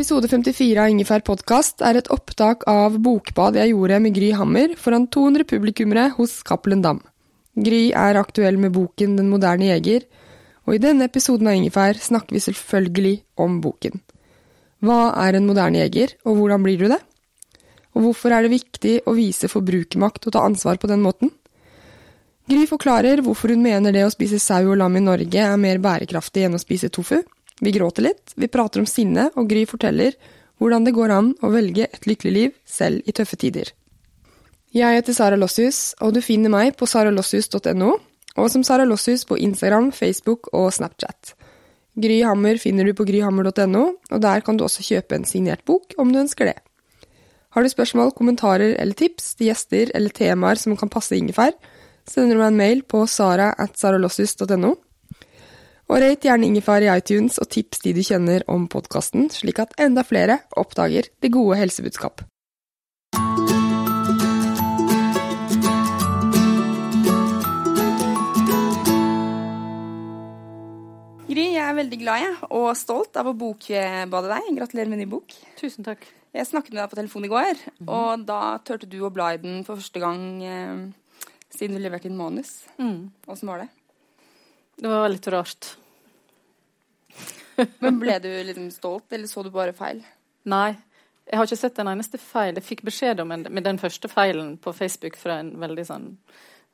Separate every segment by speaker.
Speaker 1: Episode 54 av Ingefær podkast er et opptak av bokbad jeg gjorde med Gry Hammer foran 200 publikummere hos Cappelen Dam. Gry er aktuell med boken Den moderne jeger, og i denne episoden av Ingefær snakker vi selvfølgelig om boken. Hva er en moderne jeger, og hvordan blir du det? Og hvorfor er det viktig å vise forbrukermakt og ta ansvar på den måten? Gry forklarer hvorfor hun mener det å spise sau og lam i Norge er mer bærekraftig enn å spise tofu. Vi gråter litt, vi prater om sinne, og Gry forteller hvordan det går an å velge et lykkelig liv selv i tøffe tider. Jeg heter Sara Lossius, og du finner meg på saralossius.no, og som Sara Lossius på Instagram, Facebook og Snapchat. Gry Hammer finner du på gryhammer.no, og der kan du også kjøpe en signert bok om du ønsker det. Har du spørsmål, kommentarer eller tips til gjester eller temaer som kan passe ingefær, sender du meg en mail på sara at saralossius.no. Og rate gjerne ingefær i iTunes og tips de du kjenner om podkasten, slik at enda flere oppdager det gode helsebudskap.
Speaker 2: Gry, jeg er veldig glad jeg, og stolt av å bokbade deg. Gratulerer med ny bok.
Speaker 3: Tusen takk.
Speaker 2: Jeg snakket med deg på telefon i går, og da turte du å bla i den for første gang eh, siden du leverte inn manus. Åssen var det?
Speaker 3: Det var litt rart.
Speaker 2: Men Ble du liksom stolt, eller så du bare feil?
Speaker 3: Nei, jeg har ikke sett en eneste feil. Jeg fikk beskjed om en, med den første feilen på Facebook fra en veldig sånn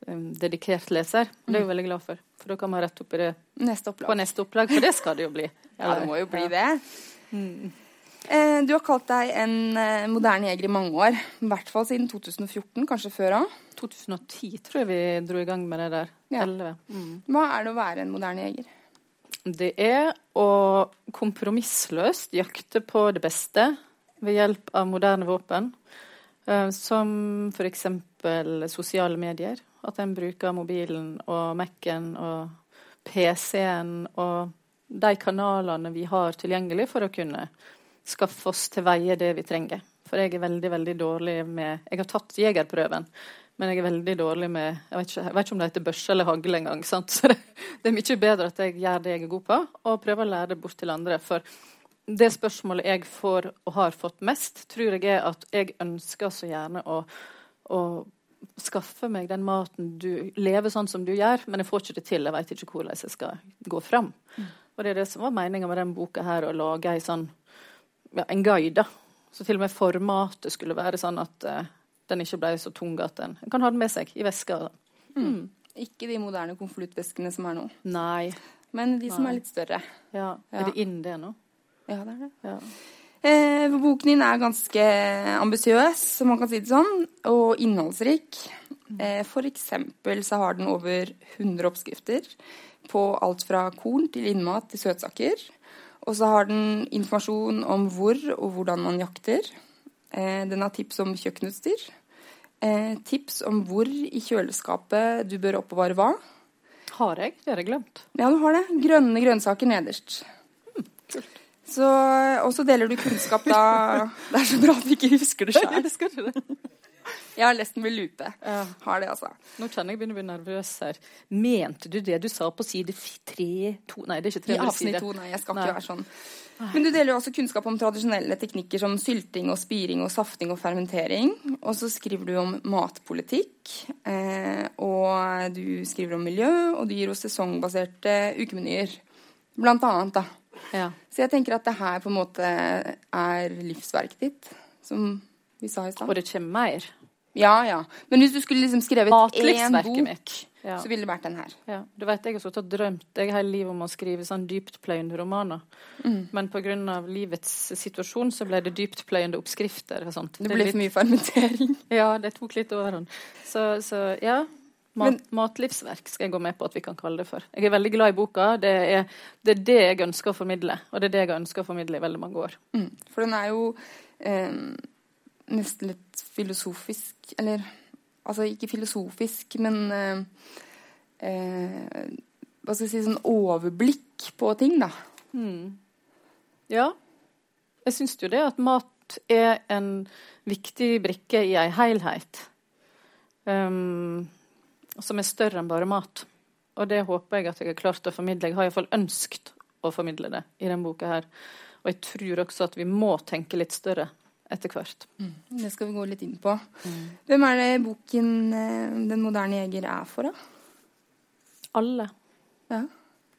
Speaker 3: um, dedikert leser. Det er jeg veldig glad for. For da kan man rette opp i det
Speaker 2: Neste
Speaker 3: på neste opplag, for det skal det jo bli.
Speaker 2: Ja, det må jo bli det. Eh, du har kalt deg en eh, moderne jeger i mange år. I hvert fall siden 2014, kanskje før òg.
Speaker 3: 2010 tror jeg vi dro i gang med det der.
Speaker 2: Ja.
Speaker 3: 11. Mm.
Speaker 2: Hva er det å være en moderne jeger?
Speaker 3: Det er å kompromissløst jakte på det beste ved hjelp av moderne våpen, eh, som f.eks. sosiale medier. At en bruker mobilen og Mac-en og PC-en og de kanalene vi har tilgjengelig for å kunne skaffe oss til veie det vi trenger. For jeg er veldig, veldig dårlig med Jeg har tatt jegerprøven, men jeg er veldig dårlig med Jeg vet ikke, jeg vet ikke om det heter børse eller hagle engang. Så det, det er mye bedre at jeg gjør det jeg er god på, og prøver å lære det bort til andre. For det spørsmålet jeg får og har fått mest, tror jeg er at jeg ønsker så gjerne å, å skaffe meg den maten du lever sånn som du gjør, men jeg får ikke det til. Jeg vet ikke hvordan jeg skal gå fram. Og det er det som var meninga med den boka her, å lage ei sånn ja, en guide. Så til og med formatet skulle være sånn at eh, den ikke ble så tung at en, kan ha den med seg i veska.
Speaker 2: Ikke de moderne konvoluttveskene som er nå,
Speaker 3: Nei.
Speaker 2: men de som
Speaker 3: Nei.
Speaker 2: er litt større.
Speaker 3: Ja.
Speaker 2: Ja.
Speaker 3: Er det inn det nå?
Speaker 2: Ja, det er det.
Speaker 3: Ja.
Speaker 2: Eh, boken din er ganske ambisiøs, om man kan si det sånn, og innholdsrik. Eh, for eksempel så har den over 100 oppskrifter på alt fra korn til innmat til søtsaker. Og så har den informasjon om hvor og hvordan man jakter. Eh, den har tips om kjøkkenutstyr. Eh, tips om hvor i kjøleskapet du bør oppbevare hva.
Speaker 3: Har jeg? Det har jeg glemt.
Speaker 2: Ja, du har det. Grønne grønnsaker nederst. Så, og så deler du kunnskap da Det er så bra at vi ikke husker det sjøl. Jeg har lest den med lupe.
Speaker 3: Ja.
Speaker 2: Har det, altså.
Speaker 3: Nå kjenner jeg begynner å bli nervøs her. Mente du det du sa på side tre to Nei, det er ikke tre
Speaker 2: I avsnitt to, nei, jeg skal
Speaker 3: Nei.
Speaker 2: ikke være sånn. Men du deler jo også kunnskap om tradisjonelle teknikker som sylting og spiring og safting og fermentering. Og så skriver du om matpolitikk. Eh, og du skriver om miljø, og du gir oss sesongbaserte ukemenyer. Blant annet, da.
Speaker 3: Ja.
Speaker 2: Så jeg tenker at det her på en måte er livsverket ditt, som vi sa i stad.
Speaker 3: Og det kommer mer.
Speaker 2: Ja, ja. Men hvis du skulle liksom skrevet én bok,
Speaker 3: mitt. Ja.
Speaker 2: så ville det vært den her.
Speaker 3: Ja, du vet, Jeg har sittet og drømt jeg hele livet om å skrive sånn dyptpløyende romaner.
Speaker 2: Mm.
Speaker 3: Men pga. livets situasjon så ble det dyptpløyende oppskrifter. og sånt.
Speaker 2: Det
Speaker 3: ble
Speaker 2: ble
Speaker 3: litt-
Speaker 2: for mye fermentering.
Speaker 3: Ja, det tok litt overhånd. Så, så ja. Mat,
Speaker 2: Men-
Speaker 3: matlivsverk skal jeg gå med på at vi kan kalle det for. Jeg er veldig glad i boka. Det er, det er det jeg ønsker å formidle. Og det er det jeg har ønska å formidle i veldig mange år.
Speaker 2: Mm. For den er jo eh, nesten litt filosofisk Eller altså ikke filosofisk, men eh, eh, Hva skal jeg si Sånn overblikk på ting, da.
Speaker 3: Ja. Jeg syns jo det at mat er en viktig brikke i ei helhet. Um, som er større enn bare mat. Og det håper jeg at jeg har klart å formidle. Jeg har iallfall ønsket å formidle det i denne boka her. Og jeg tror også at vi må tenke litt større etter hvert.
Speaker 2: Det skal vi gå litt inn på. Hvem er det boken eh, 'Den moderne jeger' er for, da?
Speaker 3: Alle.
Speaker 2: Ja.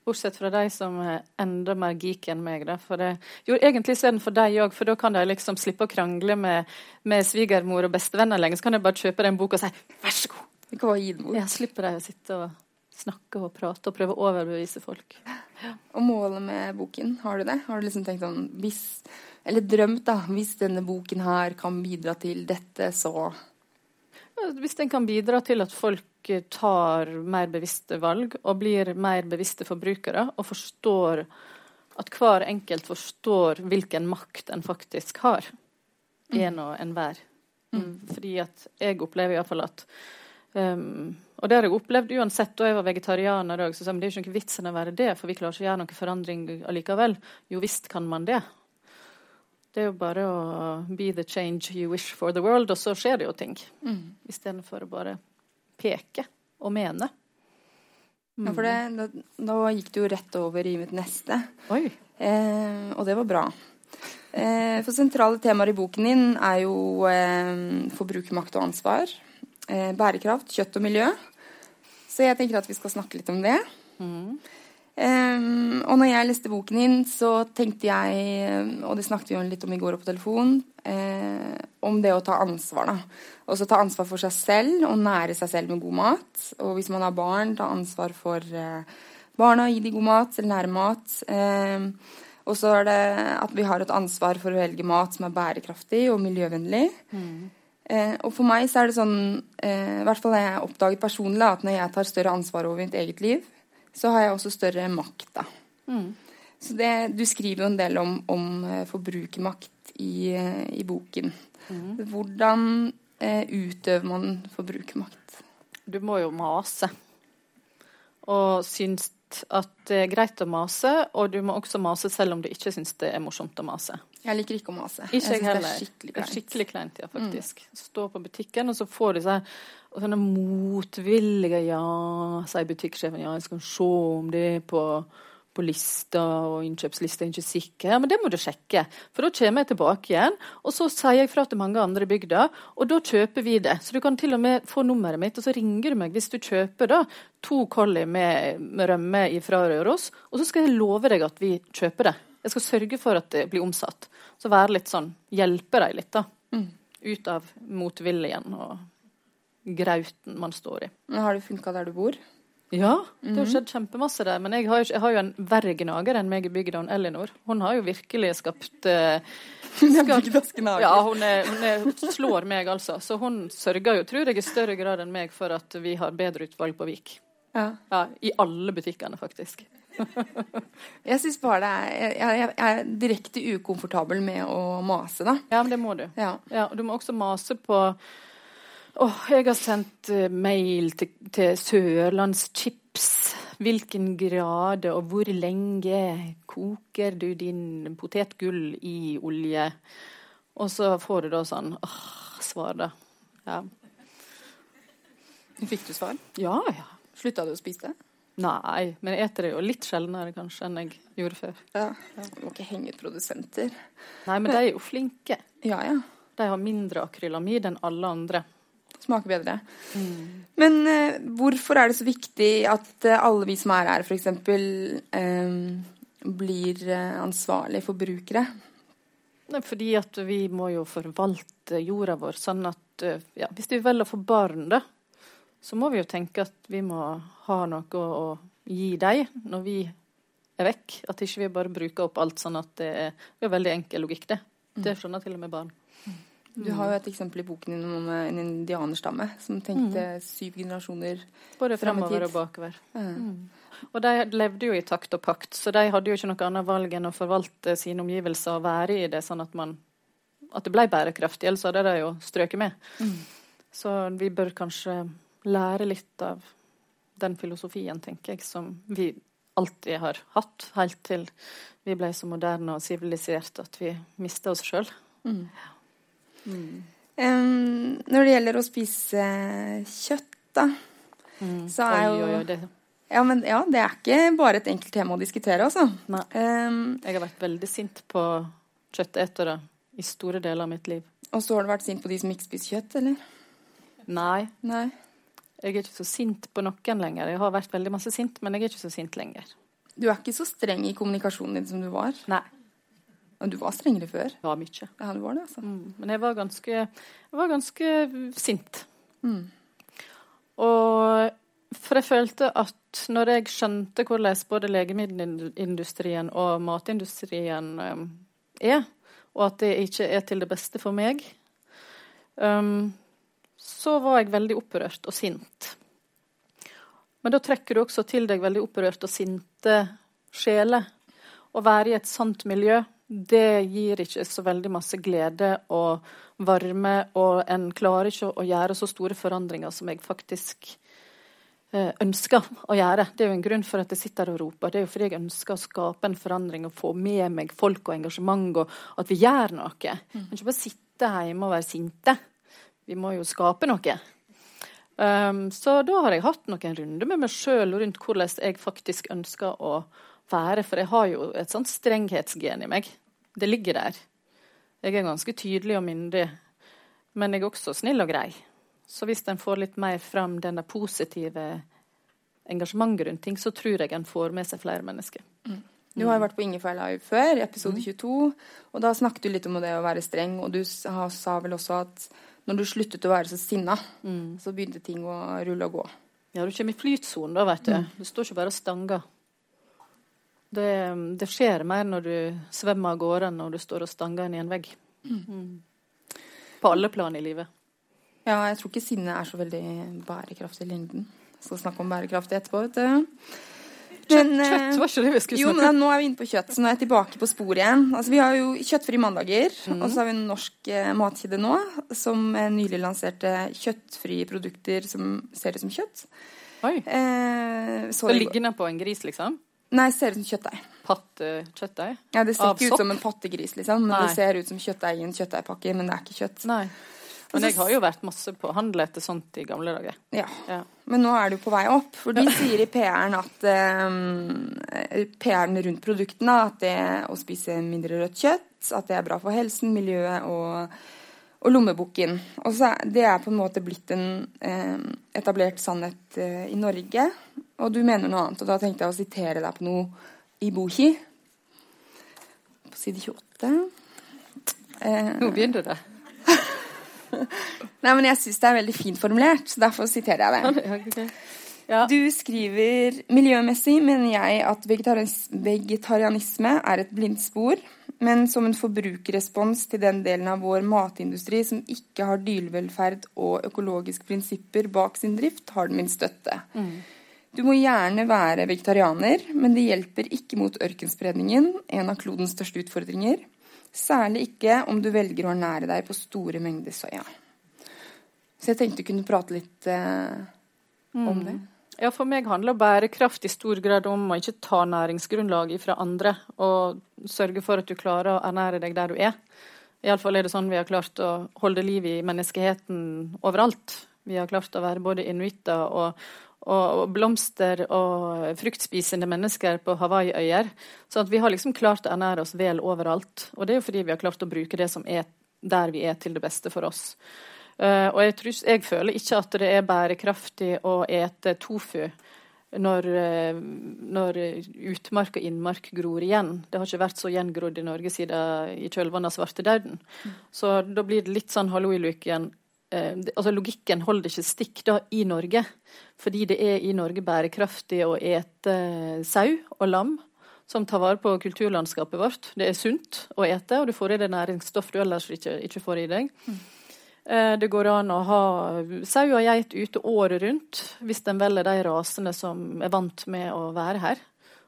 Speaker 3: Bortsett fra de som er enda mer geek enn meg. Da. Det, jo, egentlig så er den for deg òg, for da kan de liksom slippe å krangle med, med svigermor og bestevenner lenger. Så kan de bare kjøpe den boka og si 'vær så god'.
Speaker 2: Vi kan bare gi den bort.
Speaker 3: Ja, slipper de å sitte og snakke og prate og prøve å overbevise folk.
Speaker 2: Og målet med boken, har du det? Har du liksom tenkt sånn hvis, Eller drømt, da. Hvis denne boken her kan bidra til dette, så
Speaker 3: Hvis den kan bidra til at folk eh, tar mer bevisste valg og blir mer bevisste forbrukere, og forstår at hver enkelt forstår hvilken makt en faktisk har, en og enhver. Mm. Fordi at jeg opplever iallfall at um, Og det har jeg opplevd uansett da jeg var vegetarianer òg. Så sa jeg, det er jo ikke noe vitsen å være det, for vi klarer ikke å gjøre noen forandring allikevel. Jo visst kan man det. Det er jo bare å be the change you wish for the world, og så skjer det jo ting.
Speaker 2: Mm.
Speaker 3: Istedenfor å bare peke og mene.
Speaker 2: Ja, for det, da, da gikk du jo rett over i mitt neste.
Speaker 3: Oi.
Speaker 2: Eh, og det var bra. Eh, for sentrale temaer i boken din er jo eh, forbrukermakt og ansvar, eh, bærekraft, kjøtt og miljø. Så jeg tenker at vi skal snakke litt om det. Eh, og når jeg leste boken din, så tenkte jeg, og det snakket vi jo litt om i går på telefon, eh, om det å ta ansvar. da. Også ta ansvar for seg selv og nære seg selv med god mat. Og hvis man har barn, ta ansvar for uh, barna, gi dem god mat eller nære mat. Eh, og så er det at vi har et ansvar for å velge mat som er bærekraftig og miljøvennlig. Eh, og for meg så er det sånn, eh, i hvert fall har jeg oppdaget personlig, at når jeg tar større ansvar over mitt eget liv, så har jeg også større makt, da. Så det, du skriver jo en del om, om eh, forbrukermakt i, eh, i boken. Hvordan eh, utøver man forbrukermakt?
Speaker 3: Du må jo mase. Og syns at det er greit å mase, og du må også mase selv om du ikke syns det er morsomt å mase.
Speaker 2: Jeg liker ikke å mase.
Speaker 3: Ikke jeg heller.
Speaker 2: Det er skikkelig kleint.
Speaker 3: skikkelig kleint, ja, faktisk. Stå på butikken, og så får du seg og sånne motvillige Ja, sier butikksjefen, ja, jeg skal se om det er på, på lista og innkjøpslista, er ikke sikker. Ja, men det må du sjekke, for da kommer jeg tilbake igjen, og så sier jeg fra til mange andre i bygda, og da kjøper vi det. Så du kan til og med få nummeret mitt, og så ringer du meg hvis du kjøper da to collie med, med rømme fra Røros, og så skal jeg love deg at vi kjøper det. Jeg skal sørge for at det blir omsatt. Så være litt sånn, hjelpe dem litt, da. Ut av motviljen og grauten man står i.
Speaker 2: Men har det funka der du bor?
Speaker 3: Ja, det har skjedd kjempemasse der. Men jeg har, jo jeg har jo en verre gnager enn meg i bygda, Elinor. Hun har jo virkelig skapt eh,
Speaker 2: Hun er bygdas gnager.
Speaker 3: Ja, hun, er, hun er, slår meg, altså. Så hun sørger jo, tror jeg, i større grad enn meg for at vi har bedre utvalg på Vik.
Speaker 2: Ja.
Speaker 3: Ja, I alle butikkene, faktisk.
Speaker 2: Jeg syns bare det er jeg, jeg, jeg er direkte ukomfortabel med å mase, da.
Speaker 3: Ja, men det må du.
Speaker 2: Ja.
Speaker 3: Ja, og du må også mase på Åh, jeg har sendt eh, mail til, til Sørlandschips. Hvilken grad og hvor lenge koker du din potetgull i olje? Og så får du da sånn åh, svar, da. Ja.
Speaker 2: Fikk du svar?
Speaker 3: Ja, ja.
Speaker 2: Slutta du å spise det?
Speaker 3: Nei, men jeg eter det jo litt sjeldnere kanskje enn jeg gjorde før.
Speaker 2: Ja. Du må ikke henge ut produsenter.
Speaker 3: Nei, men de er jo flinke.
Speaker 2: Ja ja.
Speaker 3: De har mindre akrylamid enn alle andre.
Speaker 2: Smaker bedre. Men eh, hvorfor er det så viktig at eh, alle vi som er her, f.eks., eh, blir eh, ansvarlige forbrukere?
Speaker 3: Nei, fordi at vi må jo forvalte jorda vår sånn at eh, ja, Hvis vi velger å få barn, da, så må vi jo tenke at vi må ha noe å, gi dem når vi er vekk. At ikke vi bare bruker opp alt sånn at det er, det er veldig enkel logikk, det. Det skjønner til og med barn.
Speaker 2: Du har jo et eksempel i boken din om en indianerstamme som tenkte syv generasjoner
Speaker 3: Både fremover og bakover. Og de levde jo i takt og pakt, så de hadde jo ikke noe annet valg enn å forvalte sine omgivelser og være i det, sånn at, man, at det ble bærekraftig. Ellers hadde de jo strøket med. Så vi bør kanskje lære litt av den filosofien, tenker jeg, som vi alltid har hatt, helt til vi ble så moderne og siviliserte at vi mista oss sjøl.
Speaker 2: Em, Når det gjelder å spise kjøtt, da, så er jo
Speaker 3: Oi, oi, det.
Speaker 2: ja, men, ja, det er ikke bare et enkelt tema å diskutere, altså. Em,
Speaker 3: Jeg har vært veldig sint på kjøttetere i store deler av mitt liv.
Speaker 2: og så har du vært sint på de som ikke spiser kjøtt, eller?
Speaker 3: Nei,
Speaker 2: Nei.
Speaker 3: Jeg er ikke så sint på noen lenger. Jeg har vært veldig masse sint, men jeg er ikke så sint lenger.
Speaker 2: Du er ikke så streng i kommunikasjonen din som du var.
Speaker 3: Nei.
Speaker 2: Men du var strengere før.
Speaker 3: Ja, mye.
Speaker 2: Ja, du var det, altså.
Speaker 3: Mm. Men jeg var ganske, jeg var ganske sint. Og for jeg følte at når jeg skjønte hvordan både legemiddelindustrien og matindustrien um, er, og at det ikke er til det beste for meg, um, så var jeg veldig opprørt og sint. Men da trekker du også til deg veldig opprørt og sinte sjeler. Å være i et sant miljø, det gir ikke så veldig masse glede og varme, og en klarer ikke å gjøre så store forandringer som jeg faktisk eh, ønsker å gjøre. Det er jo en grunn for at jeg sitter og roper. Det er jo fordi jeg ønsker å skape en forandring og få med meg folk og engasjement, og at vi gjør noe. Men ikke bare sitte hjemme og være sinte. Vi må jo skape noe. Um, så da har jeg hatt noen runder med meg sjøl rundt hvordan jeg faktisk ønsker å være. For jeg har jo et sånt strenghetsgen i meg. Det ligger der. Jeg er ganske tydelig og myndig, men jeg er også snill og grei. Så hvis en får litt mer fram denne positive engasjementet rundt ting, så tror jeg en får med seg flere mennesker.
Speaker 2: Du har jo vært på Ingefær Live før, i episode 22, og da snakket du litt om det å være streng, og du sa vel også at når du sluttet å være så sinna, så begynte ting å rulle og gå.
Speaker 3: Ja, du kommer i flytsonen da, vet du. Du står ikke bare og stanger. Det, det skjer mer når du svømmer av gårde enn når du står og stanger inn i en vegg. Mm. På alle plan i livet.
Speaker 2: Ja, jeg tror ikke sinne er så veldig bærekraftig i lengden. Skal snakke om bærekraft etterpå, vet du.
Speaker 3: Kjøtt,
Speaker 2: Men, eh,
Speaker 3: kjøtt var ikke det vi skulle snakke om.
Speaker 2: Jo, men nå er vi inne på kjøtt, så nå er jeg tilbake på sporet igjen. Altså, vi har jo kjøttfrie mandager,
Speaker 3: mm.
Speaker 2: og så har vi en norsk eh, matkjede nå som eh, nylig lanserte kjøttfrie produkter som ser ut som kjøtt.
Speaker 3: Oi.
Speaker 2: Eh, så
Speaker 3: Så
Speaker 2: ligger
Speaker 3: liggende på en gris, liksom?
Speaker 2: Nei, ser ut som kjøttdeig.
Speaker 3: Pattekjøttdeig?
Speaker 2: Ja, det ser ikke ut som en pattegris, liksom, men
Speaker 3: Nei.
Speaker 2: det ser ut som kjøttdeig i en kjøttdeigpakke, men det er ikke kjøtt.
Speaker 3: Nei. Men jeg har jo vært masse på handel etter sånt i gamle dager.
Speaker 2: Ja.
Speaker 3: Ja.
Speaker 2: Men nå er du på vei opp. For de sier i PR-en at um, PR-en rundt produktene at det å spise mindre rødt kjøtt, at det er bra for helsen, miljøet og, og lommeboken. Og så Det er på en måte blitt en um, etablert sannhet uh, i Norge. Og du mener noe annet, og da tenkte jeg å sitere deg på noe i Bohi. På side 28. Uh,
Speaker 3: Nå begynner det.
Speaker 2: nei, men jeg syns det er veldig fint formulert, så derfor siterer jeg det.
Speaker 3: Ja. Ja.
Speaker 2: Du skriver miljømessig mener jeg at vegetarianisme er et blindspor, men som en forbrukerrespons til den delen av vår matindustri som ikke har dyrevelferd og økologiske prinsipper bak sin drift, har den min støtte. Du må gjerne være vegetarianer, men det hjelper ikke mot ørkenspredningen, en av klodens største utfordringer. Særlig ikke om du velger å ernære deg på store mengder soya. Så jeg tenkte du kunne prate litt eh, om det.
Speaker 3: Ja, for meg handler bærekraft i stor grad om å ikke ta næringsgrunnlaget fra andre, og sørge for at du klarer å ernære deg der du er. Iallfall er det sånn vi har klart å holde liv i menneskeheten overalt. Vi har klart å være både inuitter og, og, blomster- og fruktspisende mennesker på Hawaii-øyer. Så vi har liksom klart å ernære oss vel overalt. Og det er jo fordi vi har klart å bruke det som er der vi er, til det beste for oss. Uh, og jeg, tror, jeg, føler ikke at det er bærekraftig å ete tofu når, uh, når, utmark og innmark gror igjen. Det har ikke vært så gjengrodd i Norge siden i kjølvannet av svartedauden. Mm. Så da blir det litt sånn hallo i luken eh, altså Logikken holder ikke stikk da i Norge. Fordi det er i Norge bærekraftig å ete sau og lam som tar vare på kulturlandskapet vårt. Det er sunt å ete, og du får i deg næringsstoff du ellers ikke, ikke får i deg. Mm. Eh, det går an å ha sau og geit ute året rundt hvis en velger de rasene som er vant med å være her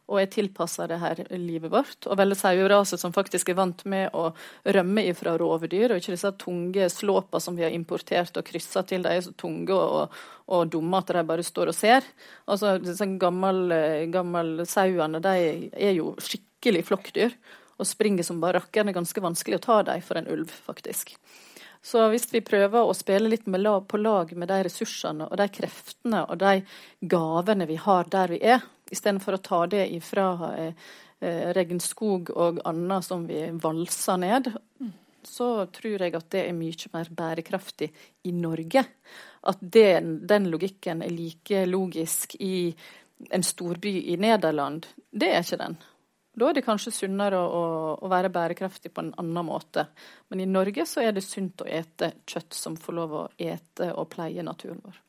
Speaker 3: og er tilpassa det her livet vårt. Og velge saueraser som faktisk er vant med å rømme ifra rovdyr, og ikke disse tunge slåpa som vi har importert og kryssa til. De er så tunge og, og, dumme at de bare står og ser. Altså, disse gamle, gamle sauene de er jo skikkelig flokkdyr og springer som bare rakkeren. Det er ganske vanskelig å ta dem for en ulv, faktisk. Så hvis vi prøver å spille litt lag, på lag med de ressursene og de kreftene og de gavene vi har der vi er, istedenfor å ta det ifra eh, eh, regnskog og annet som vi valser ned, så tror jeg at det er mye mer bærekraftig i Norge. At den, den logikken er like logisk i en storby i Nederland, det er ikke den. Da er det kanskje sunnere å, å, være bærekraftig på en annen måte. Men i Norge så er det sunt å ete kjøtt som får lov å ete og pleie naturen vår.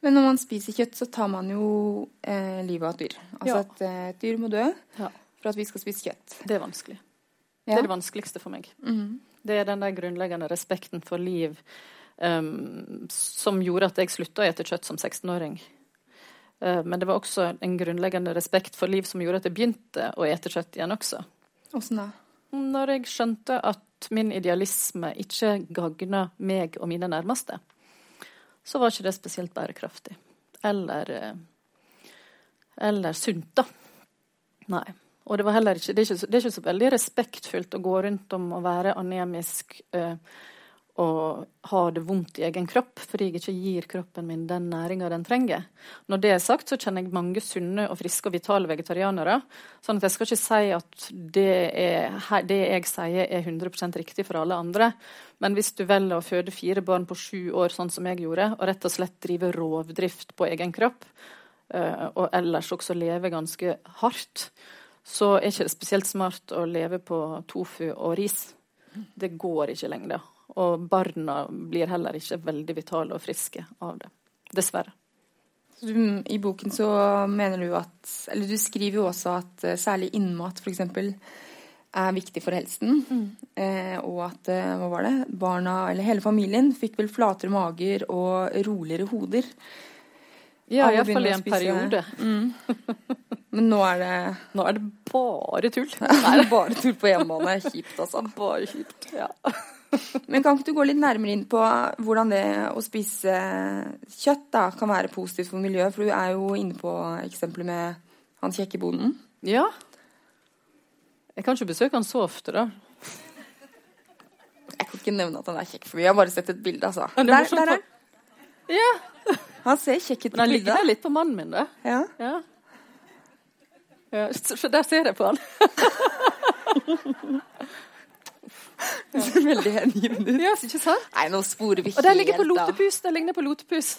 Speaker 2: Men når man spiser kjøtt, så tar man jo eh, livet av et dyr. Altså ja. et, eh, et, dyr må dø ja. for at vi skal spise kjøtt.
Speaker 3: Det er vanskelig. Ja. Det er det vanskeligste for meg. Mm -hmm. Det er den der grunnleggende respekten for liv um, som gjorde at jeg slutta å ete kjøtt som 16-åring. Uh, men det var også en grunnleggende respekt for liv som gjorde at jeg begynte å ete kjøtt igjen også.
Speaker 2: Åssen da?
Speaker 3: Når jeg skjønte at min idealisme ikke gagna meg og mine nærmeste så var ikke det spesielt bærekraftig. Eller, eh, eller sunt, da. Nei. Og det, ikke, det, er ikke, det er ikke så veldig respektfullt å gå rundt om å være anemisk uh, og ha det vondt i egen kropp fordi jeg ikke gir kroppen min den næringa den trenger. Når det er sagt, så kjenner jeg mange sunne og friske og vitale vegetarianere. sånn at jeg skal ikke si at det, er, det jeg sier er 100% riktig for alle andre. Men hvis du velger å føde fire barn på sju år, sånn som jeg gjorde, og rett og slett drive rovdrift på egen kropp, eh, og ellers også leve ganske hardt, så er ikke det spesielt smart å leve på tofu og ris. Det går ikke lenger. Og barna blir heller ikke veldig vitale og friske av det. Dessverre.
Speaker 2: Du, I boken så mener du at Eller du skriver jo også at uh, særlig innmat f.eks. er viktig for helsen. Mm. Eh, og at uh, hva var det, barna, eller hele familien, fikk vel flatere mager og roligere hoder.
Speaker 3: Ja, iallfall i en periode. Mm.
Speaker 2: Men nå er det
Speaker 3: Nå er det bare tull.
Speaker 2: Nå er det bare tull på hjemmebane. Kjipt, altså.
Speaker 3: Bare kjipt. Ja.
Speaker 2: Men kan ikke du gå litt nærmere inn på hvordan det å spise kjøtt da, kan være positivt for miljøet? For du er jo inne på eksempelet med han kjekke bonden.
Speaker 3: Ja. Jeg kan ikke besøke han så ofte, da.
Speaker 2: Jeg kan ikke nevne at han er kjekk, for vi har bare sett et bilde, altså. Der, der er.
Speaker 3: Ja.
Speaker 2: Han ser kjekk ut på bildet.
Speaker 3: Han ligner litt på mannen min, da.
Speaker 2: Ja.
Speaker 3: ja. ja så der ser jeg på han.
Speaker 2: Det ser veldig hengivende ut.
Speaker 3: Ja, ikke sant?
Speaker 2: Nei, nå sporer vi
Speaker 3: helt av. Og det ligger på lotepus. Der ligner på lotepus.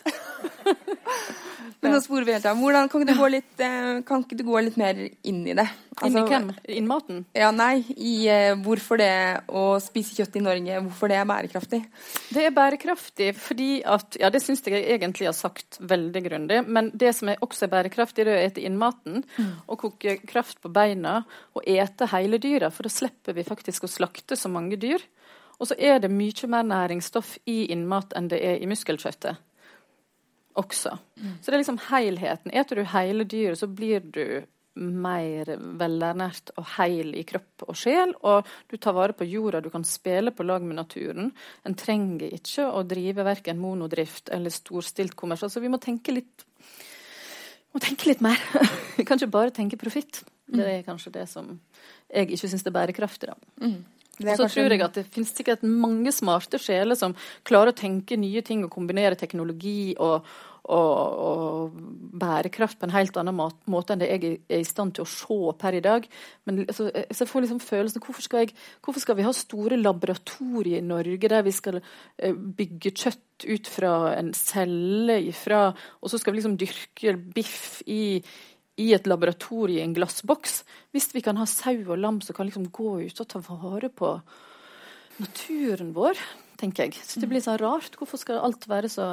Speaker 2: Men nå sporer vi helt av. Hvordan, kan, ikke litt, eh, kan ikke du gå litt mer inn i det?
Speaker 3: Altså, inn i hvem? Inn maten?
Speaker 2: Ja, nei. I uh, hvorfor det å spise kjøtt i Norge, hvorfor det er bærekraftig?
Speaker 3: Det er bærekraftig fordi at Ja, det syns jeg egentlig har sagt veldig grundig. Men det som er også er bærekraftig, det er å ete innmaten. Mm. Og koke kraft på beina. Og ete hele dyra. For da slipper vi faktisk å slakte så mange dyr. Og så er det mye mer næringsstoff i innmat enn det er i muskelkjøttet også. Mm. Så det er liksom helheten. Eter du hele dyret, så blir du mer velernært og heil i kropp og sjel. Og du tar vare på jorda, du kan spille på lag med naturen. En trenger ikke å drive verken monodrift eller storstilt kommers. Altså, vi må tenke litt, må tenke litt mer. vi kan ikke bare tenke profitt. Det er kanskje det som jeg ikke syns er bærekraftig. da. Mm. Og så tror jeg at det finnes sikkert mange smarte sjeler som klarer å tenke nye ting og kombinere teknologi og, og, og bærekraft på en helt annen måte enn det jeg er i stand til å se per i dag. Men altså, så jeg får liksom følelsen hvorfor skal, jeg, hvorfor skal vi ha store laboratorier i Norge der vi skal eh, bygge kjøtt ut fra en celle ifra, og så skal vi liksom dyrke biff i i et laboratorie i en glassboks. Hvis vi kan ha sau og lam som kan liksom gå ut og ta vare på naturen vår, tenker jeg. Så det blir så rart. Hvorfor skal alt være så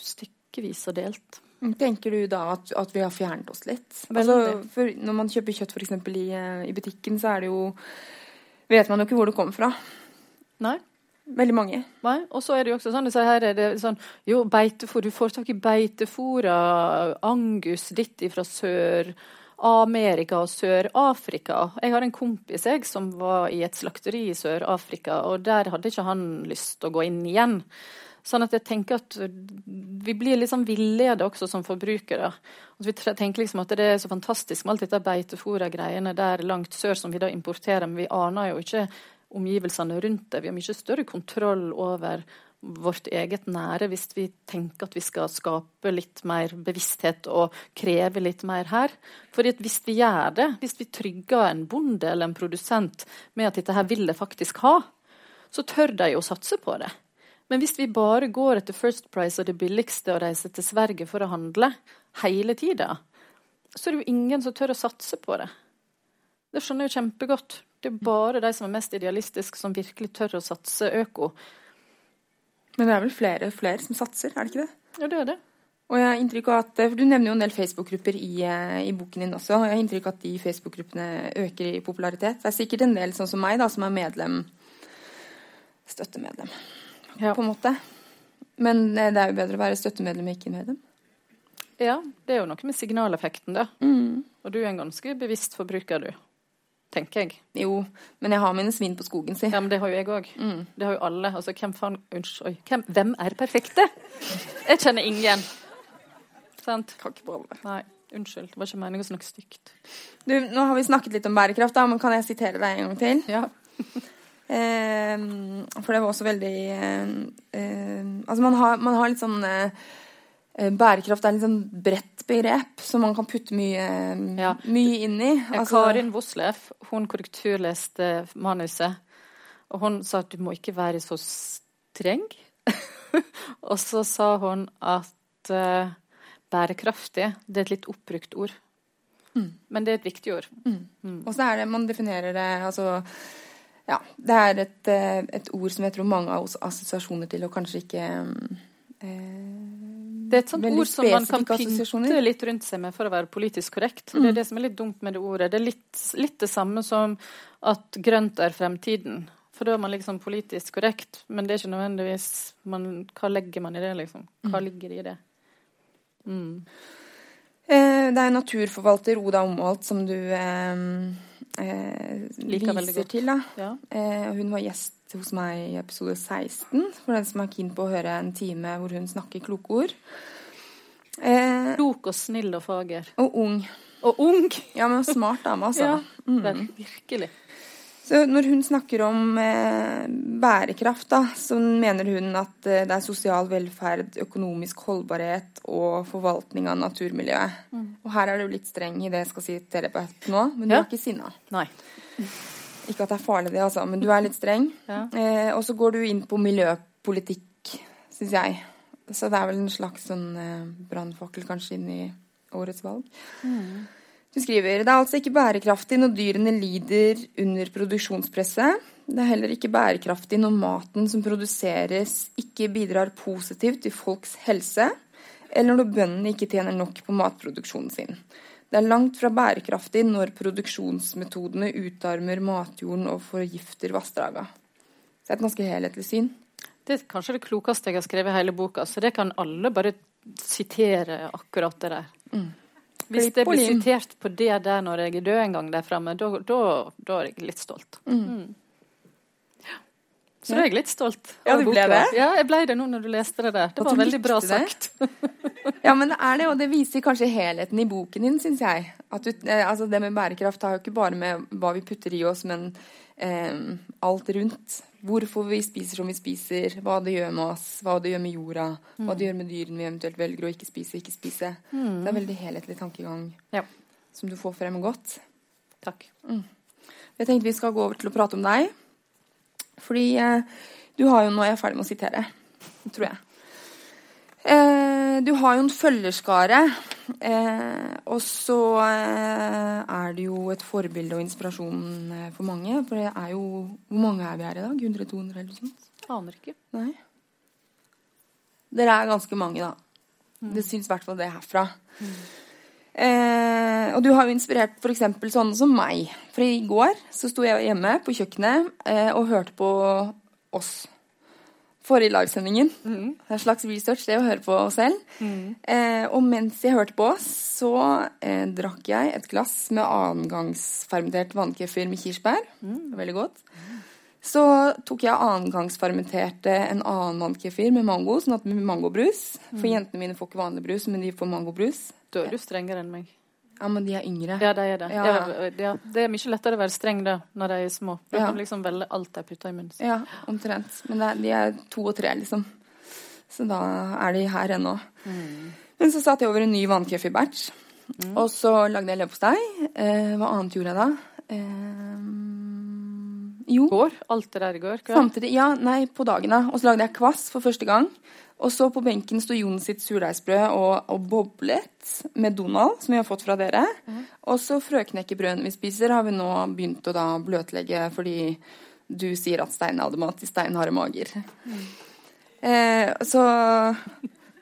Speaker 3: stykkevis og delt?
Speaker 2: Tenker du da at, at vi har fjernet oss litt? Altså, når man kjøper kjøtt f.eks. I, eh, i butikken, så er det jo Vet man jo ikke hvor det kommer fra.
Speaker 3: Nei.
Speaker 2: Veldig mange.
Speaker 3: Nei, og så er det jo også sånn, her er det sånn Jo, beitefôr, du får tak i beitefôra Angus ditt fra Sør-Amerika og Sør-Afrika. Jeg har en kompis jeg, som var i et slakteri i Sør-Afrika, og der hadde ikke han lyst til å gå inn igjen. Sånn at jeg tenker at Vi blir litt liksom villede også som forbrukere. At vi tenker liksom at det er så fantastisk med alt dette beitefôra-greiene der langt sør som vi da importerer, men vi aner jo ikke omgivelsene rundt det. Vi har mye større kontroll over vårt eget nære hvis vi tenker at vi skal skape litt mer bevissthet og kreve litt mer her. For hvis vi gjør det, hvis vi trygger en bonde eller en produsent med at dette her vil det faktisk ha, så tør de å satse på det. Men hvis vi bare går etter First Price og det billigste og reiser til Sverige for å handle hele tida, så er det jo ingen som tør å satse på det. Det skjønner jeg kjempegodt. Det er bare de som er mest idealistiske, som virkelig tør å satse øko.
Speaker 2: Men det er vel flere og flere som satser, er det ikke det?
Speaker 3: Ja, det er det.
Speaker 2: Og jeg har inntrykk av at, for Du nevner jo en del Facebook-grupper i, eh, i, boken din også. og Jeg har inntrykk av at de Facebook-gruppene øker i popularitet. Det er sikkert en del sånn som meg, da, som er medlem Støttemedlem, ja. på en måte. Men eh, det er jo bedre å være støttemedlem enn ikke medlem.
Speaker 3: Ja, det er jo noe med signaleffekten, da. Mm. Og du er en ganske bevisst forbruker, du tenker jeg.
Speaker 2: Jo, men jeg har mine svin på skogen, si.
Speaker 3: Ja, men det har jo jeg òg. Mm. Det har jo alle. Altså, hvem faen Unnskyld. Hvem, hvem er perfekte? Jeg kjenner ingen. Sant?
Speaker 2: Kan ikke på.
Speaker 3: Nei. Unnskyld. Det var ikke meningen å snakke stygt.
Speaker 2: Du, nå har vi snakket litt om bærekraft, da, men kan jeg sitere deg en gang til?
Speaker 3: Ja.
Speaker 2: eh, for det var også veldig eh, eh, Altså, man har, man har litt sånn Eh, bærekraft er et liksom bredt begrep som man kan putte mye, ja. mye inn i.
Speaker 3: Altså... Karin Woslef hun korrekturleste manuset, og hun sa at du må ikke være så streng. og så sa hun at uh, bærekraftig det er et litt oppbrukt ord. Mm. Men det er et viktig ord.
Speaker 2: Mm. Mm. Og så er det man definerer det altså ja, det er et, eh, et, ord som jeg tror mange av oss assosiasjoner til, og kanskje ikke
Speaker 3: eh, det er et sånt ord som man kan pynte litt rundt seg med for å være politisk korrekt. Mm. Det er det som er litt dumt med det ordet. Det er litt, litt, det samme som at grønt er fremtiden. For da er man liksom politisk korrekt, men det er ikke nødvendigvis man, Hva legger man i det, liksom? Hva mm. ligger i det? Mm.
Speaker 2: Eh, det er naturforvalter Oda Omholt som du eh, eh, viser til. Ja. Eh, hun var gjest hos meg i episode 16, for den som er keen på å høre en time hvor hun snakker kloke ord.
Speaker 3: Eh, Klok og snill og fager.
Speaker 2: Og ung.
Speaker 3: Og ung!
Speaker 2: Ja, men smart dame, altså.
Speaker 3: ja, mm. virkelig.
Speaker 2: Så når hun snakker om eh, bærekraft, da, så mener hun at eh, det er sosial velferd, økonomisk holdbarhet og forvaltning av naturmiljøet. Mm. Og her er du litt streng i det jeg skal si til dere på nå, men du ja. er ikke sinna.
Speaker 3: Nei.
Speaker 2: Ikke at det er farlig, det, altså, men du er litt streng. Ja. Eh, og så går du inn på miljøpolitikk, syns jeg. Så det er vel en slags sånn eh, brannfakkel kanskje inn i årets valg. Mm. Du skriver det er altså ikke bærekraftig når dyrene lider under produksjonspresset. Det er heller ikke bærekraftig når maten som produseres ikke bidrar positivt til folks helse, eller når bøndene ikke tjener nok på matproduksjonen sin. Det er langt fra bærekraftig når produksjonsmetodene utarmer matjorden og forgifter vassdraga. Det er et ganske helhetlig syn.
Speaker 3: Det er kanskje det klokeste jeg har skrevet i hele boka, så det kan alle bare sitere akkurat det der. Mm. Hvis det blir sitert på det der når jeg er død en gang der framme, da, er jeg litt stolt. Mm. Mm. Så da er jeg litt stolt.
Speaker 2: Ja, du ble det?
Speaker 3: Ja, jeg ble det nå når du leste det der. Det var veldig bra sagt.
Speaker 2: ja, men det er det, og det viser kanskje helheten i boken din, syns jeg. Du, eh, altså det med bærekraft har jo ikke bare med hva vi putter i oss, men alt rundt. Hvorfor vi spiser som vi spiser, hva det gjør med oss, hva det gjør med jorda, hva det gjør med dyrene vi eventuelt velger å ikke spise ikke spise. Det er veldig helhetlig tankegang
Speaker 3: Ja.
Speaker 2: som du får frem godt.
Speaker 3: Takk.
Speaker 2: Jeg tenkte vi skal gå over til å prate om deg. Fordi eh, du har jo Nå er jeg ferdig med å sitere, tror jeg. Eh, du har jo en følgerskare. Eh, og så eh, er det jo et forbilde og inspirasjon eh, for mange. For det er jo Hvor mange er vi her i dag? 100-200 eller noe sånt?
Speaker 3: Aner ikke.
Speaker 2: Nei. Dere er ganske mange, da. Det syns i hvert fall det herfra. Eh, og du har jo inspirert f.eks. sånne som meg. For i går så sto jeg hjemme på kjøkkenet eh, og hørte på oss. Forrige livesendingen. Det er en slags research, det å høre på oss selv. Eh, og mens jeg hørte på så eh, drakk jeg et glass med annengangsfermentert vannkefir med kirsebær. Mm. Veldig godt. Så tok jeg annengangsfermenterte en annen vannkefir med mango, sånn at med mangobrus. For jentene mine får ikke vanlig brus, men de får mangobrus.
Speaker 3: Da er du strengere enn meg.
Speaker 2: Ja, men de er yngre.
Speaker 3: Ja, det er det.
Speaker 2: Ja.
Speaker 3: Ja, det er mye lettere å være streng da, når de er små. Du
Speaker 2: Ja.
Speaker 3: kan liksom velge alt de putter i munnen.
Speaker 2: Ja, omtrent. Men det er, de er to og tre, liksom. Så da er de her ennå. Men så satte jeg over en ny vannkeffi-batch. Og så lagde jeg leverpostei. Eh, hva annet gjorde jeg da? Eh, jo,
Speaker 3: Går? Alt det der går?
Speaker 2: samtidig Ja, nei, på dagene. Og så lagde jeg kvass for første gang. Og så på benken sto Jon sitt surdeigsbrød og, og boblet med Donald, som vi har fått fra dere. Og så frøknekkebrødene vi spiser, har vi nå begynt å da bløtlegge fordi du sier at Stein hadde mat i steinharde mager. Eh, så,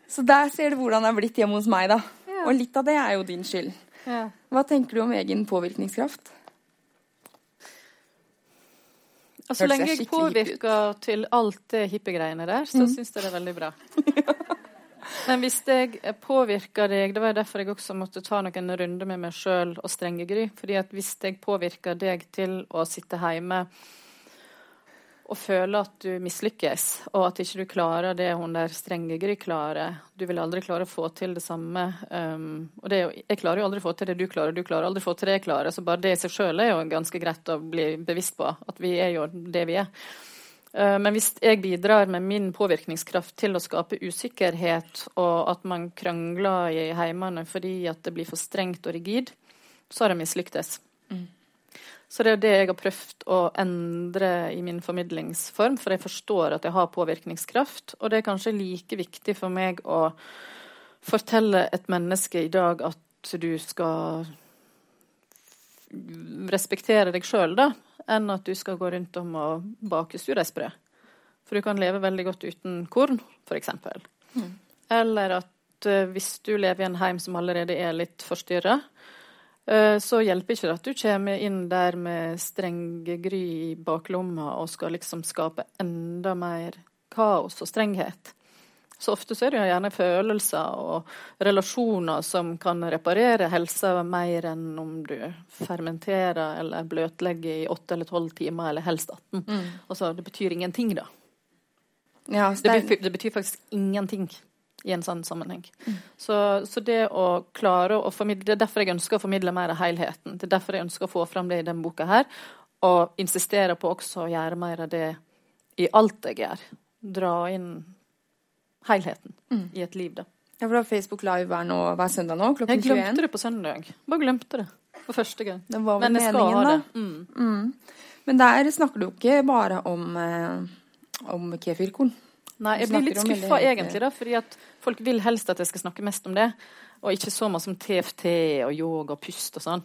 Speaker 2: så der ser du hvordan det er blitt hjemme hos meg, da. Og litt av det er jo din skyld.
Speaker 3: Ja.
Speaker 2: Hva tenker du om egen påvirkningskraft?
Speaker 3: Og så lenge
Speaker 2: jeg ut.
Speaker 3: påvirker til alt det hippiegreiene der, så
Speaker 2: Mm.
Speaker 3: syns jeg det er veldig bra. Men hvis jeg påvirker deg Det var derfor jeg også måtte ta noen runder med meg sjøl og Strengegry. Fordi at hvis jeg påvirker deg til å sitte hjemme og føle at du mislykkes, og at ikke du klarer det hun der strenge Gry klarer Du vil aldri klare å få til det samme. Um, og det jeg klarer jo aldri å få til det du klarer, du klarer aldri å få til det jeg klarer. Så bare det i seg sjøl er jo ganske greit å bli bevisst på. At vi er jo det vi er. Uh, men hvis jeg bidrar med min påvirkningskraft til å skape usikkerhet, og at man krangler i heimene fordi at det blir for strengt og rigid, så har jeg mislyktes. Så det er det jeg har prøvd å endre i min formidlingsform, for jeg forstår at jeg har påvirkningskraft. Og det er kanskje like viktig for meg å fortelle et menneske i dag at du skal respektere deg sjøl, da, enn at du skal gå rundt om og bake surdeigsbrød. For du kan leve veldig godt uten korn, f.eks. Mm. Eller at eh, hvis du lever i en heim som allerede er litt forstyrra, så hjelper ikke det at du kommer inn der med strengegry i baklomma og skal liksom skape enda mer kaos og strenghet. Så ofte så er det jo gjerne følelser og relasjoner som kan reparere helsa mer enn om du fermenterer eller bløtlegger i åtte eller tolv timer, eller helst 18. Altså, det betyr ingenting, da.
Speaker 2: Ja,
Speaker 3: Det betyr, det betyr faktisk ingenting i en sånn sammenheng. Så, så det å klare å formidle Det er derfor jeg ønsker å formidle mer av helheten. Det er derfor jeg ønsker å få fram det i denne boka her. Og insistere på også å gjøre mer av det i alt jeg gjør. Dra inn helheten i et liv, da.
Speaker 2: Ja, for er Facebook Live hver, nå, hver søndag nå, klokken
Speaker 3: Jeg glemte
Speaker 2: 21.
Speaker 3: det på søndag. Bare glemte det for første gang.
Speaker 2: Det var vel
Speaker 3: Men jeg skal ha det. Mm.
Speaker 2: Men der snakker du ikke bare om, eh, om kefirkorn.
Speaker 3: Nei, jeg blir litt skuffa egentlig, da, fordi at folk vil helst at jeg skal snakke mest om det. Og ikke så mye om TFT og yoga og pust og sånn.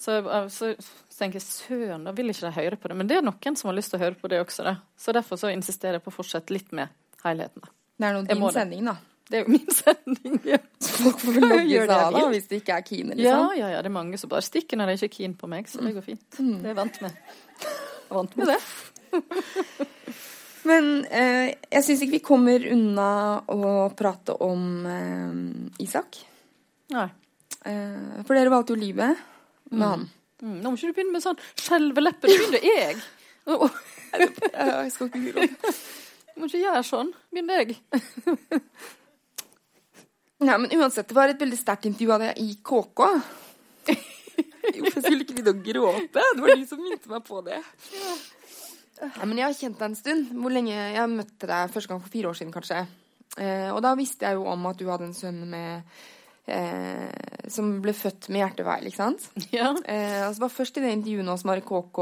Speaker 3: Så, uh, så, så tenker jeg søren, da vil ikke de høre på det. Men det er noen som har lyst til å høre på det også, da. Så derfor så insisterer jeg på å fortsette litt med helheten. da.
Speaker 2: Det er nå din sending, da.
Speaker 3: Det er jo min sending. Ja.
Speaker 2: Folk får logge seg av da, hvis de ikke er keen,
Speaker 3: ja,
Speaker 2: liksom.
Speaker 3: ja, ja. Det er mange som bare stikker når de ikke er keen på meg, så det går fint. Det er jeg vant med. Jeg er vant med det.
Speaker 2: Men eh, jeg syns ikke vi kommer unna å prate om eh, Isak.
Speaker 3: Nei.
Speaker 2: Eh, for dere valgte jo livet med han.
Speaker 3: Mm, nå må ikke du begynne med sånn skjelveleppe. Nå begynner jeg. Oh.
Speaker 2: jeg skal ikke gjøre det.
Speaker 3: må ikke gjøre sånn. Begynn jeg.
Speaker 2: Nei, men uansett, det var et veldig sterkt intervju av deg i KK. Hvorfor skulle ikke begynne å gråte. Det var de som minte meg på det. Ja, men jeg har kjent deg en stund. Hvor lenge Jeg møtte deg første gang for fire år siden, kanskje. Eh, og da visste jeg jo om at du hadde en sønn med eh, Som ble født med hjertefeil, ikke sant?
Speaker 3: Ja.
Speaker 2: Eh, altså så var først i det intervjuet hos Mari KK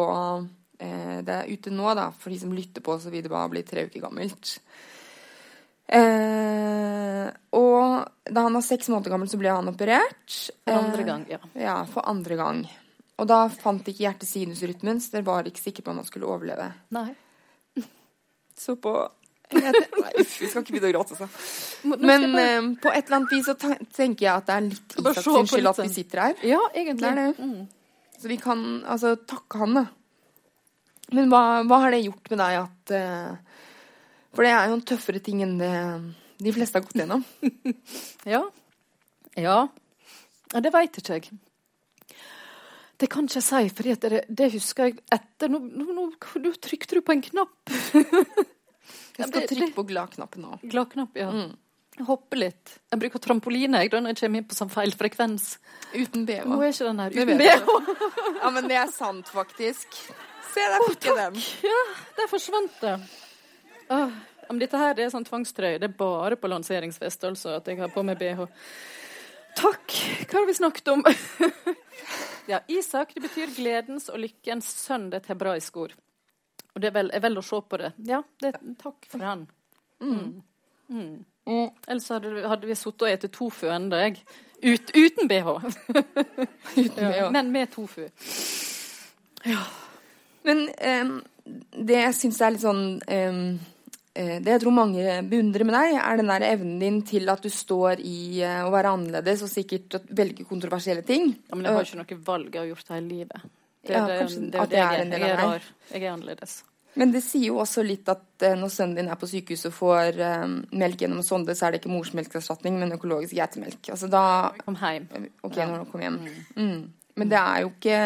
Speaker 2: eh, Det er ute nå, da, for de som lytter på, så vil det bare bli tre uker gammelt. Eh, og da han var seks måneder gammel, så ble han operert.
Speaker 3: For andre
Speaker 2: Eh,
Speaker 3: gang, ja.
Speaker 2: ja, for andre gang. Og da fant ikke hjertet sinusrytmen, så dere var ikke sikre på om han skulle overleve.
Speaker 3: Nei.
Speaker 2: Så på Nei, uff, vi skal ikke begynne å gråte, altså. Men eh, på et eller annet vis så tenker jeg at det er litt Isak sin skyld at vi
Speaker 3: sånn.
Speaker 2: sitter her.
Speaker 3: Ja, egentlig.
Speaker 2: Det det.
Speaker 3: Mm.
Speaker 2: Så vi kan altså takke han, da. Men hva, hva har det gjort med deg at eh, For det er jo en tøffere ting enn det de fleste har gått gjennom.
Speaker 3: Ja. ja. Ja, det veit ikke jeg. Det kan ikke jeg si, for det, det husker jeg etter Nå, nå, nå, trykte du på en knapp.
Speaker 2: Jeg skal trykke på gladknappen nå.
Speaker 3: Gladknapp, ja.
Speaker 2: Mm.
Speaker 3: Jeg hopper litt. Jeg bruker trampoline jeg, da, når jeg kommer inn på sånn feil frekvens.
Speaker 2: Uten BH.
Speaker 3: Nå er ikke den her uten BH.
Speaker 2: Ja, men det er sant, faktisk. Se, der fikk jeg den.
Speaker 3: Ja, der forsvant det. Åh, men dette her det er sånn tvangstrøye. Det er bare på lanseringsfest altså, at jeg har på meg BH. Takk! Hva har vi snakket om? ja, Isak det betyr gledens og lykkens sønn. Det er et hebraisk ord. Og det er vel, er vel, å se på det. Ja, det, takk for han. Mm. Mm. Ellers hadde, vi- hadde vi sittet og spist tofu ennå, jeg. Ut, uten BH.
Speaker 2: Uten
Speaker 3: ja,
Speaker 2: BH.
Speaker 3: men med tofu.
Speaker 2: Men um, det jeg syns er litt sånn eh, Det jeg tror mange beundrer med deg, er den der evnen din til at du står i eh, å være annerledes og sikkert velge kontroversielle ting.
Speaker 3: Ja, men jeg har ikke noe valg jeg har gjort hele livet. Det,
Speaker 2: Ja,
Speaker 3: det,
Speaker 2: kanskje
Speaker 3: det,
Speaker 2: at det
Speaker 3: jeg
Speaker 2: er en del
Speaker 3: Jeg
Speaker 2: av
Speaker 3: er. Jeg er annerledes.
Speaker 2: Men det sier jo også litt at eh, når sønnen din er på sykehuset og får eh, melk gjennom sonde, så er det ikke morsmelkerstatning, men økologisk geitemelk. Altså da
Speaker 3: Kom hjem.
Speaker 2: OK, når du kommer hjem. Mm. Men det er jo ikke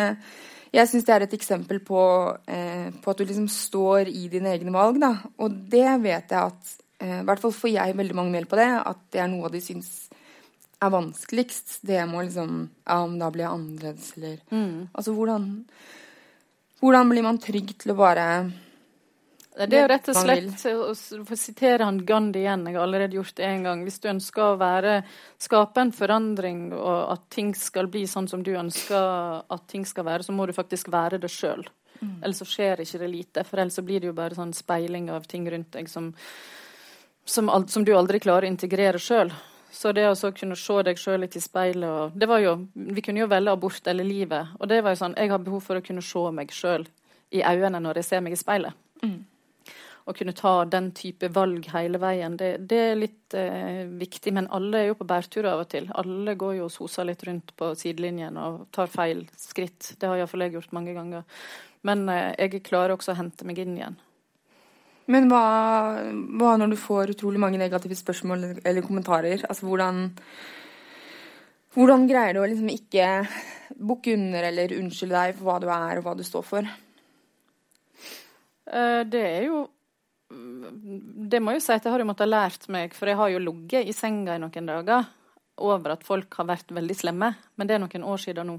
Speaker 2: Jeg syns det er et eksempel på, eh, på at du liksom står i dine egne valg, da. Og det vet jeg at eh, I hvert fall får jeg veldig mange mail på det, at det er noe de syns er vanskeligst. Det må liksom Ja, om da blir jeg annerledes, eller Altså hvordan Hvordan blir man trygg til å bare
Speaker 3: Det er jo rett og slett å sitere han Gandhi igjen. Jeg har allerede gjort det én gang. Hvis du ønsker å være, skape en forandring, og at ting skal bli sånn som du ønsker at ting skal være, så må du faktisk være det sjøl. Ellers så skjer ikke det lite. For ellers så blir det jo bare sånn speiling av ting rundt deg som, som, som du aldri klarer å integrere sjøl. Så det å kunne se deg sjøl litt i speilet og det var jo, Vi kunne jo velge abort eller livet. Og det var jo sånn, jeg har behov for å kunne se meg sjøl i øynene når jeg ser meg i speilet. Å kunne ta den type valg hele veien, det, det er litt eh, viktig. Men alle er jo på bærtur av og til. Alle går jo og soser litt rundt på sidelinjen og tar feil skritt. Det har iallfall jeg gjort mange ganger. Men eh, jeg klarer også å hente meg inn igjen.
Speaker 2: Men hva, hva når du får utrolig mange negative spørsmål eller- eller kommentarer? Altså hvordan Hvordan greier du å liksom ikke bukke under eller unnskylde deg for hva du er og hva du står for?
Speaker 3: Eh, det er jo Det må jeg jo si at jeg har jo måttet lært meg, for jeg har jo ligget i senga i noen dager over at folk har vært veldig slemme. Men det er noen år siden nå.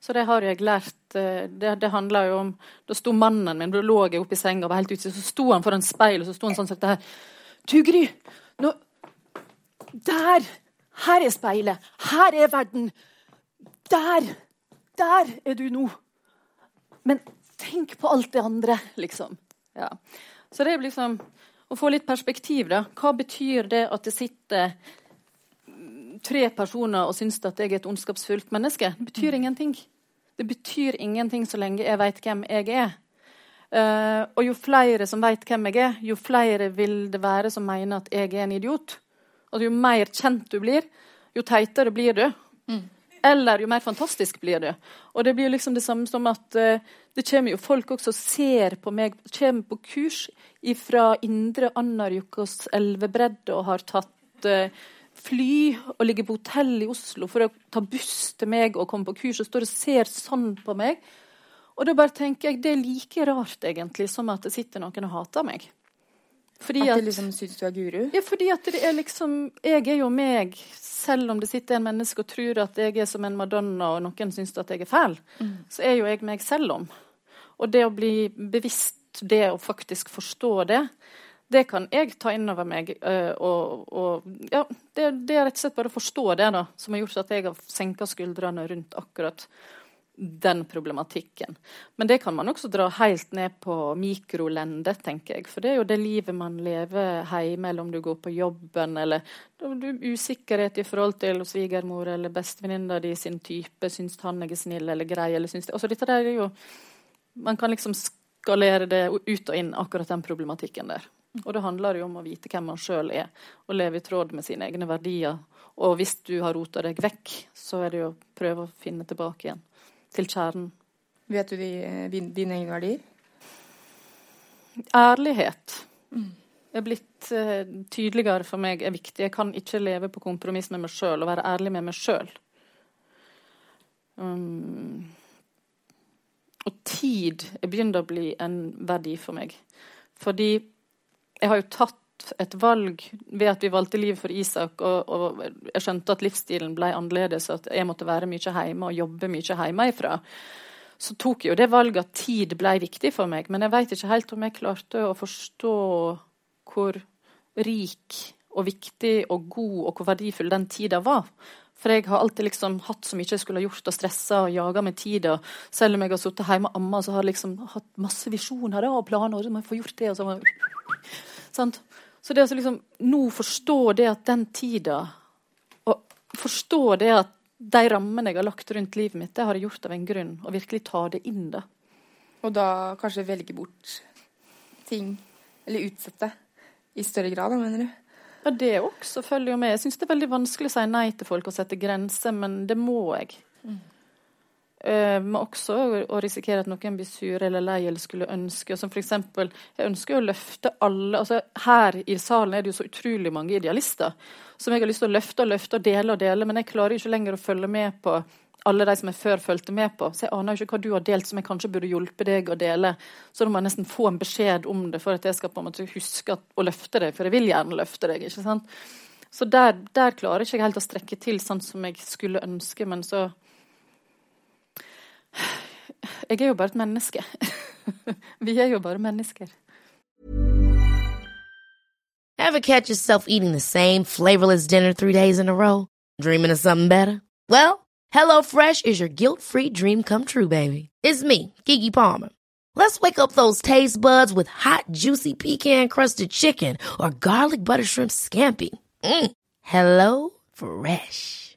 Speaker 3: Så det har jeg lært. eh, Det, det handler jo om Da sto mannen min, da lå jeg oppe i senga og var helt ute, så sto han foran speilet, og så sto han sånn som dette her. Du, Gry! Nå Der! Her er speilet. Her er verden. Der! Der er du nå. Men tenk på alt det andre, liksom. Ja. Så det er liksom å få litt perspektiv, da. Hva betyr det at det sitter mm, tre personer og syns at jeg er et ondskapsfullt menneske? Det betyr ingenting. Det betyr ingenting så lenge jeg veit hvem jeg er. Uh, og jo flere som veit hvem jeg er, jo flere vil det være som mener at jeg er en idiot. Og jo mer kjent du blir, jo teitere blir du. Eller jo mer fantastisk blir det. Og det blir liksom det samme som at uh, det kommer jo folk også ser på meg, kommer på kurs fra indre Anarjokos elvebredde og har tatt uh, fly og ligger på hotell i Oslo for å ta buss til meg og komme på kurs og står og ser sånn på meg. Og da bare tenker jeg det er like rart egentlig som at det sitter noen og hater meg. Fordi
Speaker 2: at
Speaker 3: at,
Speaker 2: liksom syns du er guru?
Speaker 3: ja, fordi at det er liksom Jeg er jo meg, selv om det sitter en menneske og tror at jeg er som en madonna, og noen syns at jeg er fæl, så er jo jeg meg selv om. Og det å bli bevisst det og faktisk forstå det, det kan jeg ta inn over meg. og, og ja, det, det er rett og slett bare å forstå det da, som har gjort at jeg har senka skuldrene rundt akkurat den problematikken. Men det kan man også dra helt ned på mikrolende, tenker jeg. For det er jo det livet man lever hjemme, eller om du går på jobben, eller du usikkerhet i forhold til svigermor eller bestevenninna di sin type, syns han er snill eller grei, eller syns det Altså dette der er jo Man kan liksom skalere det ut og inn, akkurat den problematikken der. Og det handler jo om å vite hvem man sjøl er, og leve i tråd med sine egne verdier. Og hvis du har rota deg vekk, så er det jo å prøve å finne tilbake igjen til kjernen.
Speaker 2: Vet du de, din, dine egne verdier?
Speaker 3: Ærlighet er blitt uh, tydeligere for meg er viktig. Jeg kan ikke leve på kompromiss med meg sjøl og være ærlig med meg sjøl. Um, og tid begynner å bli en verdi for meg. Fordi jeg har jo tatt et valg ved at vi valgte livet for Isak, og, og jeg skjønte at livsstilen ble annerledes, at jeg måtte være mye hjemme og jobbe mye hjemmefra. Så tok jeg jo det valget at tid ble viktig for meg, men jeg vet ikke helt om jeg klarte å forstå hvor rik og viktig og god og hvor verdifull den tida var. For jeg har alltid liksom hatt så mye jeg skulle ha gjort, og stressa og jaga med tida. Selv om jeg har sittet hjemme og amma, så har jeg liksom hatt masse visjoner og planer. og så må jeg få gjort det, og så må jeg... Så det å liksom nå forstå det at den tida Og forstå det at de rammene jeg har lagt rundt livet mitt, det har jeg gjort av en grunn. Og virkelig ta det inn, da.
Speaker 2: Og da kanskje velge bort ting, eller utsette, i større grad, mener du?
Speaker 3: Ja, det også jo med. Jeg syns det er veldig vanskelig å si nei til folk og sette grenser, men det må jeg. Uh, men også å risikere at noen blir sure eller lei eller skulle ønske. Som for eksempel, jeg ønsker å løfte alle altså Her i salen er det jo så utrolig mange idealister som jeg har lyst til å løfte og løfte og dele og dele, men jeg klarer ikke lenger å følge med på alle de som jeg før fulgte med på. Så jeg aner jo ikke hva du har delt som jeg kanskje burde hjulpet deg å dele. Så da må nesten få en beskjed om det for at jeg skal på en måte huske å løfte deg, for jeg vil gjerne løfte deg. ikke sant? Så der, der klarer jeg ikke helt å strekke til sånn som jeg skulle ønske, men så Jeg er jo bare et menneske. Vi er jo bare mennesker.
Speaker 4: Ever catch yourself eating the same flavorless dinner three days in a row? Dreaming of something better? Well, HelloFresh is your guilt-free dream come true, baby. It's me, Kiki Palmer. Let's wake up those taste buds with hot, juicy pecan-crusted chicken or garlic butter shrimp scampi. Mm. Hello Fresh.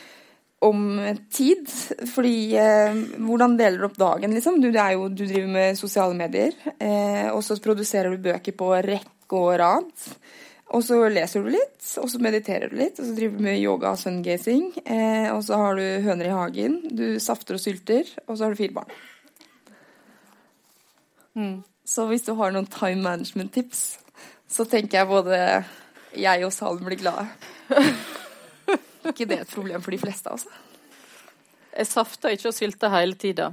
Speaker 2: om tid. Fordi eh, Hvordan deler du opp dagen, liksom? Du, jo, du driver med sosiale medier. Eh, og så produserer du bøker på rekke og rad. Og så leser du litt, og så mediterer du litt, og så driver du med yoga og sungazing. Eh, og så har du høner i hagen, du safter og sylter, og så har du fire barn. Så hvis du har noen time management-tips, så tenker jeg både jeg og salen blir glade. ikke det et problem for de fleste, altså.
Speaker 3: Jeg safter ikke og sylter hele tida.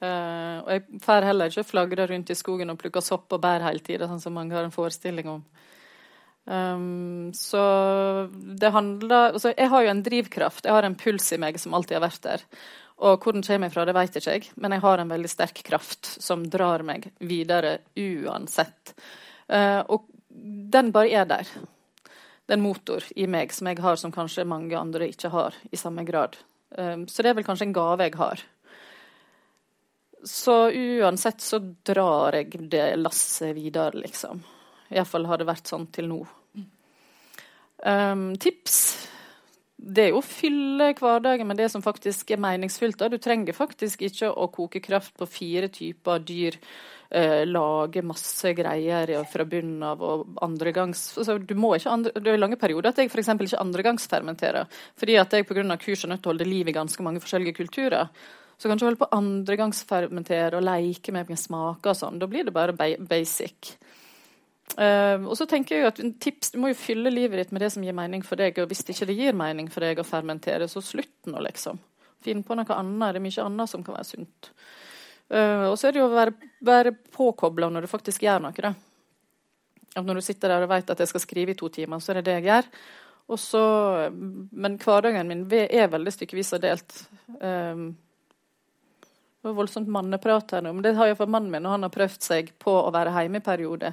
Speaker 3: Uh, og jeg får heller ikke flagre rundt i skogen og plukke sopp og bær hele tida, sånn som mange har en forestilling om. Um, så det handler altså Jeg har jo en drivkraft, jeg har en puls i meg som alltid har vært der. Og hvor den kommer fra, det vet ikke jeg, men jeg har en veldig sterk kraft som drar meg videre uansett. Uh, og den bare er der. Det er en motor i meg som jeg har, som kanskje mange andre ikke har i samme grad. Um, så det er vel kanskje en gave jeg har. Så uansett så drar jeg det lasset videre, liksom. Iallfall har det vært sånn til nå. Um, tips det er jo å fylle hverdagen med det som faktisk er meningsfylt. Du trenger faktisk ikke å koke kraft på fire typer dyr eh, lage masse greier fra bunnen av og andregangs altså, du må ikke andre, Det er lange perioder at jeg f.eks. ikke andregangsfermenterer. Fordi at jeg pga. kurs er nødt til å holde liv i ganske mange forskjellige kulturer. Så kan du holde på andregangsfermentere og leke med smaker og sånn. Da blir det bare basic. Uh, og så tenker jeg at tips, Du må jo fylle livet ditt med det som gir mening for deg. Og hvis det ikke gir mening for deg å fermentere, så slutt nå, liksom. Finn på noe annet. Det er mye annet som kan være sunt. Uh, og så er det jo å være, være påkobla når du faktisk gjør noe. Da. At når du sitter der og vet at jeg skal skrive i to timer, så er det det jeg gjør. Så, men hverdagen min er veldig stykkevis og delt. Um, det var voldsomt manneprat her nå, men det har iallfall mannen min, og han har prøvd seg på å være hjemme i periode.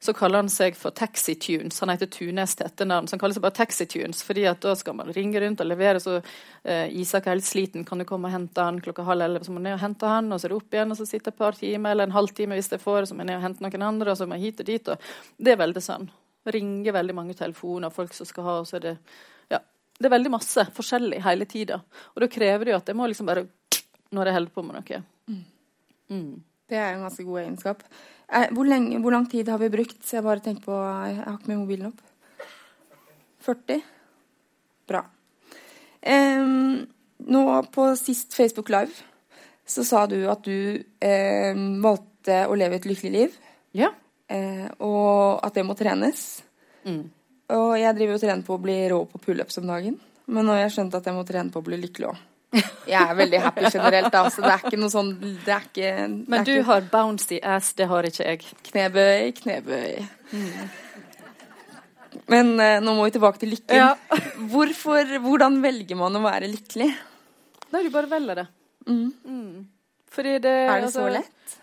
Speaker 3: Så kaller han seg for Taxi Tunes. Han heter Tunes til etternavn. Så han kaller seg bare Taxi Tunes, fordi at da skal man ringe rundt og levere. Så eh, Isak er helt sliten, kan du komme og hente han klokka halv elleve? Så må man ned og hente han, og så er det opp igjen, og så sitter et par timer eller en halvtime hvis det får, så må jeg ned og hente noen andre, og så må jeg hit og dit. Og det er veldig sånn. Ringer veldig mange telefoner, folk som skal ha, og så er det Ja. Det er veldig masse forskjellig hele tida. Og da krever det jo at jeg må liksom bare Når jeg holder på med noe. Mm.
Speaker 2: Det er en ganske god egenskap. Eh, hvor, lenge, hvor, lang tid har vi brukt? Så jeg bare tenker på Jeg har ikke med mobilen opp. 40? Bra. Um, nå på sist Facebook Live så sa du at du um, valgte å leve et lykkelig liv.
Speaker 3: Ja.
Speaker 2: Uh, og at det må trenes. Mm. Og jeg driver og trener på å bli rå på pullups om dagen. Men nå har jeg skjønt at jeg må trene på å bli lykkelig òg. Jeg er veldig happy generelt, da, så det er ikke noe sånn det er ikke, det
Speaker 3: Men du ikke... har bouncy ass, det har ikke jeg.
Speaker 2: Knebøy, knebøy. Mm. Men uh, nå må vi tilbake til lykken. Ja. Hvorfor, hvordan velger man å være lykkelig?
Speaker 3: Nei, du bare velger det. Mm. Mm. Fordi det
Speaker 2: Er det altså, så lett?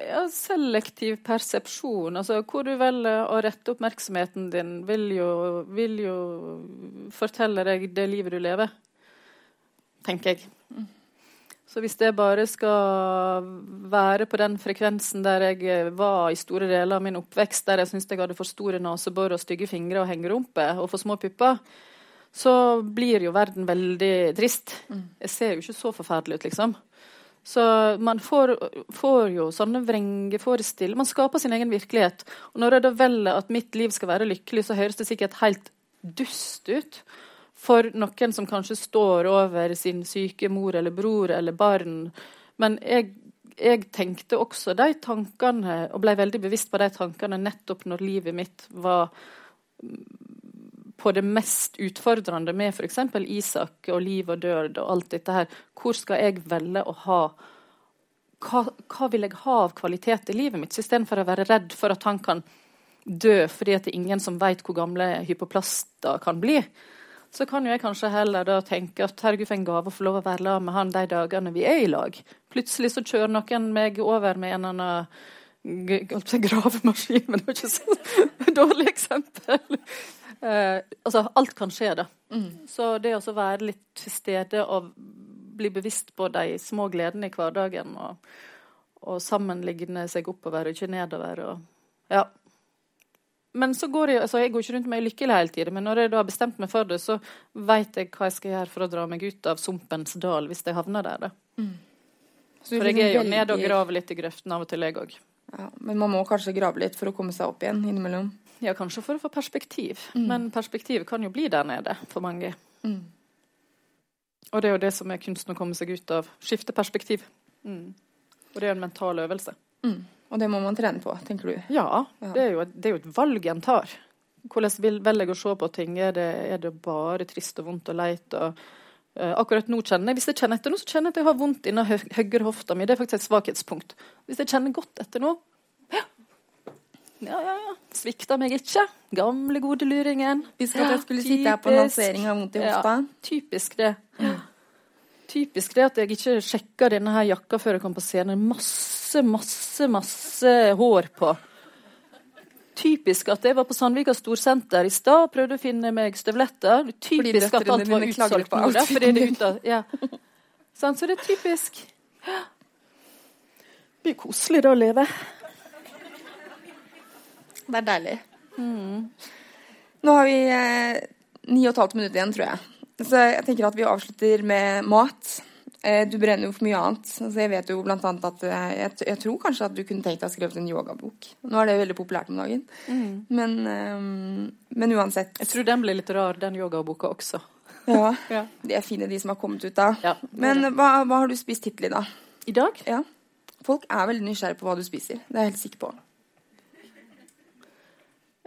Speaker 3: Ja, selektiv persepsjon. Altså hvor du velger å rette oppmerksomheten din, vil jo, vil jo fortelle deg det livet du lever tenker jeg. Så hvis det bare skal være på den frekvensen der jeg eh, var i store deler av min oppvekst, der jeg syntes jeg hadde for store nesebor og stygge fingre og hengerumpe og for små pupper, så blir jo verden veldig trist. Jeg ser jo ikke så forferdelig ut, liksom. Så man får, får jo sånne vrengeforestillinger. Man skaper sin egen virkelighet. Og når jeg da velger at mitt liv skal være lykkelig, så høres det sikkert helt dust ut for noen som kanskje står over sin syke mor eller bror eller barn. Men jeg, jeg, tenkte også de tankene, og ble veldig bevisst på de tankene nettopp når livet mitt var på det mest utfordrende med f.eks. Isak og liv og død og alt dette her. Hvor skal jeg velge å ha hva, hva vil jeg ha av kvalitet i livet mitt, istedenfor å være redd for at han kan dø fordi at det er ingen som vet hvor gamle hypoplaster kan bli så kan jo jeg kanskje heller da tenke at herregud, for en gave å få lov å være sammen med han de dagene vi er i lag. Plutselig så kjører noen meg over med en annen gravemaskin, men det var ikke så dårlig eksempel. Eh, altså, alt kan skje, da. Mm. Så det å være litt til stede og bli bevisst på de små gledene i hverdagen, og, og sammenligne seg oppover og ikke nedover, og ja men så går jeg, altså jeg går ikke rundt meg lykkelig hele tiden, men når jeg da har bestemt meg for det, så vet jeg hva jeg skal gjøre for å dra meg ut av sumpens dal hvis jeg havner der. da. Mm. For jeg er jo nede og graver litt i grøften av og til, jeg òg.
Speaker 2: Ja, men man må kanskje grave litt for å komme seg opp igjen innimellom?
Speaker 3: Ja, kanskje for å få perspektiv. Mm. Men perspektivet kan jo bli der nede for mange. Mm. Og det er jo det som er kunsten å komme seg ut av. Skifte perspektiv. Mm. Og det er en mental øvelse.
Speaker 2: Mm. Og det må man trene på, tenker du?
Speaker 3: Ja. Det, er jo, det, er jo, et valg en tar. Hvordan vil, velger å se på ting? Er det, er det, bare trist og vondt og leit? Og, uh, akkurat nå kjenner jeg, Hvis jeg kjenner etter nå, så kjenner jeg at jeg har vondt innen hø høyre hofta mi. Det er faktisk et svakhetspunkt. Hvis jeg kjenner godt etter nå ja, ja, ja. ja. Svikta meg ikke. Gamle, gode luringen.
Speaker 2: Hvis jeg skulle sitte her på lansering av vondt i hofta?
Speaker 3: Ja, typisk det. Typisk det at jeg ikke sjekka denne her jakka før jeg kom på scenen. Masse, masse, masse hår på. typisk at jeg var på Sandvika Storsenter i stad og prøvde å finne meg støvletter. Er typisk at alt var utsolgt nå. fordi det er ute, ja. Sånn, så det er typisk. Det blir koselig da å leve.
Speaker 2: Det er deilig. Nå har vi eh, ni og et halvt minutt igjen, tror jeg. Så jeg tenker at vi avslutter med mat. Eh, du brenner jo for mye annet. Altså, jeg vet jo blant annet at eh, jeg, jeg tror kanskje at du kunne tenkt deg å skrive en yogabok. Nå er det veldig populært om dagen. Men, eh, men uansett.
Speaker 3: Jeg tror den blir litt rar, den yogaboka også.
Speaker 2: Ja,
Speaker 3: Ja.
Speaker 2: de er fine, de som har kommet ut da.
Speaker 3: Ja,
Speaker 2: Men hva, hva har du spist hittil i dag?
Speaker 3: I dag?
Speaker 2: Ja. Folk er veldig nysgjerrige på hva du spiser. Det er jeg helt sikker på.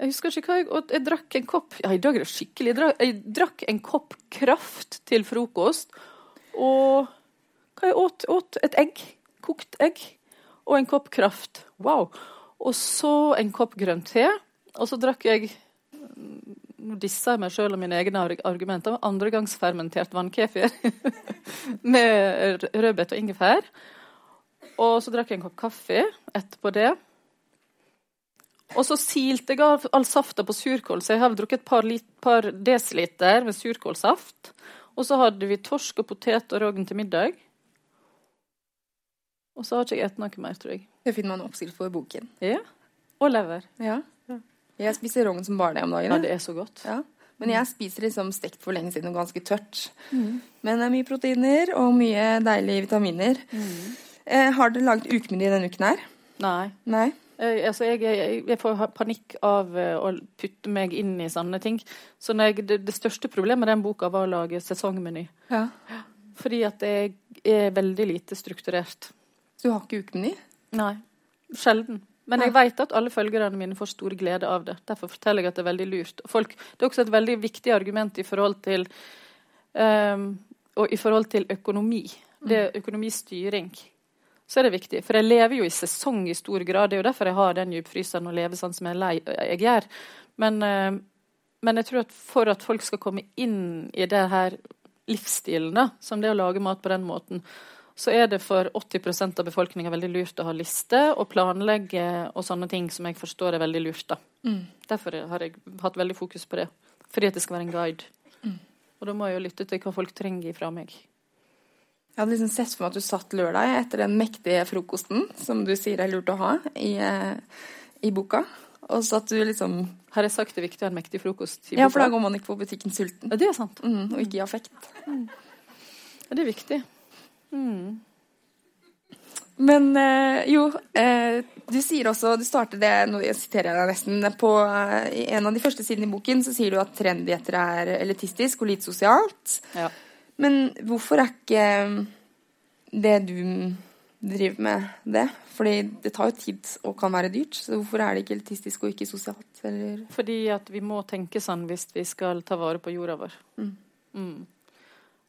Speaker 3: Jeg husker ikke hva jeg åt. Jeg drakk en kopp Ja, i dag er det skikkelig. Jeg drakk, jeg drakk en kopp kraft til frokost. Og hva jeg åt? Åt et egg. Kokt egg. Og en kopp kraft. Wow. Og så en kopp grønn te. Og så drakk jeg Nå disser jeg meg sjøl og mine egne arg- argumenter. Andregangsfermentert vannkefir med rødbet og ingefær. Og så drakk jeg en kopp kaffe etterpå det. Og så silte jeg av all safta på surkål, så jeg har drukket et par, lit, par desiliter med surkålsaft. Og så hadde vi torsk og potet og rogn til middag. Og så har ikke jeg spist noe mer, tror jeg.
Speaker 2: Det finner man oppskrift på i boken.
Speaker 3: Ja. Og lever.
Speaker 2: Ja. Jeg spiser rogn som bare det om dagen.
Speaker 3: Ja, det er så godt.
Speaker 2: Ja. Men jeg spiser liksom stekt for lenge siden og ganske tørt. Men det er mye proteiner og mye deilige vitaminer. Eh, har dere laget ukemeny denne uken her?
Speaker 3: Nei.
Speaker 2: Nei?
Speaker 3: Jeg, altså jeg, jeg, jeg får panikk av eh, å putte meg inn i sånne ting. Så jeg, det, det største problemet med den boka var å lage sesongmeny.
Speaker 2: Ja.
Speaker 3: Fordi at jeg er veldig lite strukturert.
Speaker 2: Så du har ikke ukemeny?
Speaker 3: Nei. Sjelden. Men jeg vet at alle følgerne mine får stor glede av det. Derfor forteller jeg at det er veldig lurt. Folk, det er også et veldig viktig argument i forhold til um, i forhold til økonomi. Det er økonomistyring. Så er det viktig. For jeg lever jo i sesong i stor grad. Det er jo derfor jeg har den djupfryseren og lever sånn som jeg, lei, jeg gjør. Men, ehm, men jeg tror at for at folk skal komme inn i det her livsstilen, da, som det å lage mat på den måten, så er det for 80% av befolkninga veldig lurt å ha liste og planlegge og sånne ting som jeg forstår er veldig lurt. da. Derfor har jeg hatt veldig fokus på det. Fordi at det skal være en guide. Og da må jeg jo lytte til hva folk trenger fra meg.
Speaker 2: Jeg hadde liksom sett for meg at du satt lørdag etter den mektige frokosten som du sier er lurt å ha i, eh, i boka. Og så at du liksom
Speaker 3: Har jeg sagt det er viktig å ha en mektig frokost? i
Speaker 2: Ja, for da går man ikke på butikken sulten.
Speaker 3: Ja, det er sant.
Speaker 2: Mm, og ikke i affekt.
Speaker 3: Ja, det er viktig. Mm.
Speaker 2: Men øh, jo, øh, du sier også Du starter det, nå siterer jeg deg nesten, på øh, en av de første sidene i boken så sier du at trendigheter er elitistisk og lite sosialt.
Speaker 3: Ja.
Speaker 2: Men hvorfor er ikke det du driver med, det? Fordi det tar jo tid og kan være dyrt. Så hvorfor er det ikke elitistisk og ikke sosialt? Eller?
Speaker 3: Fordi at vi må tenke sånn hvis vi skal ta vare på jorda vår. Mm.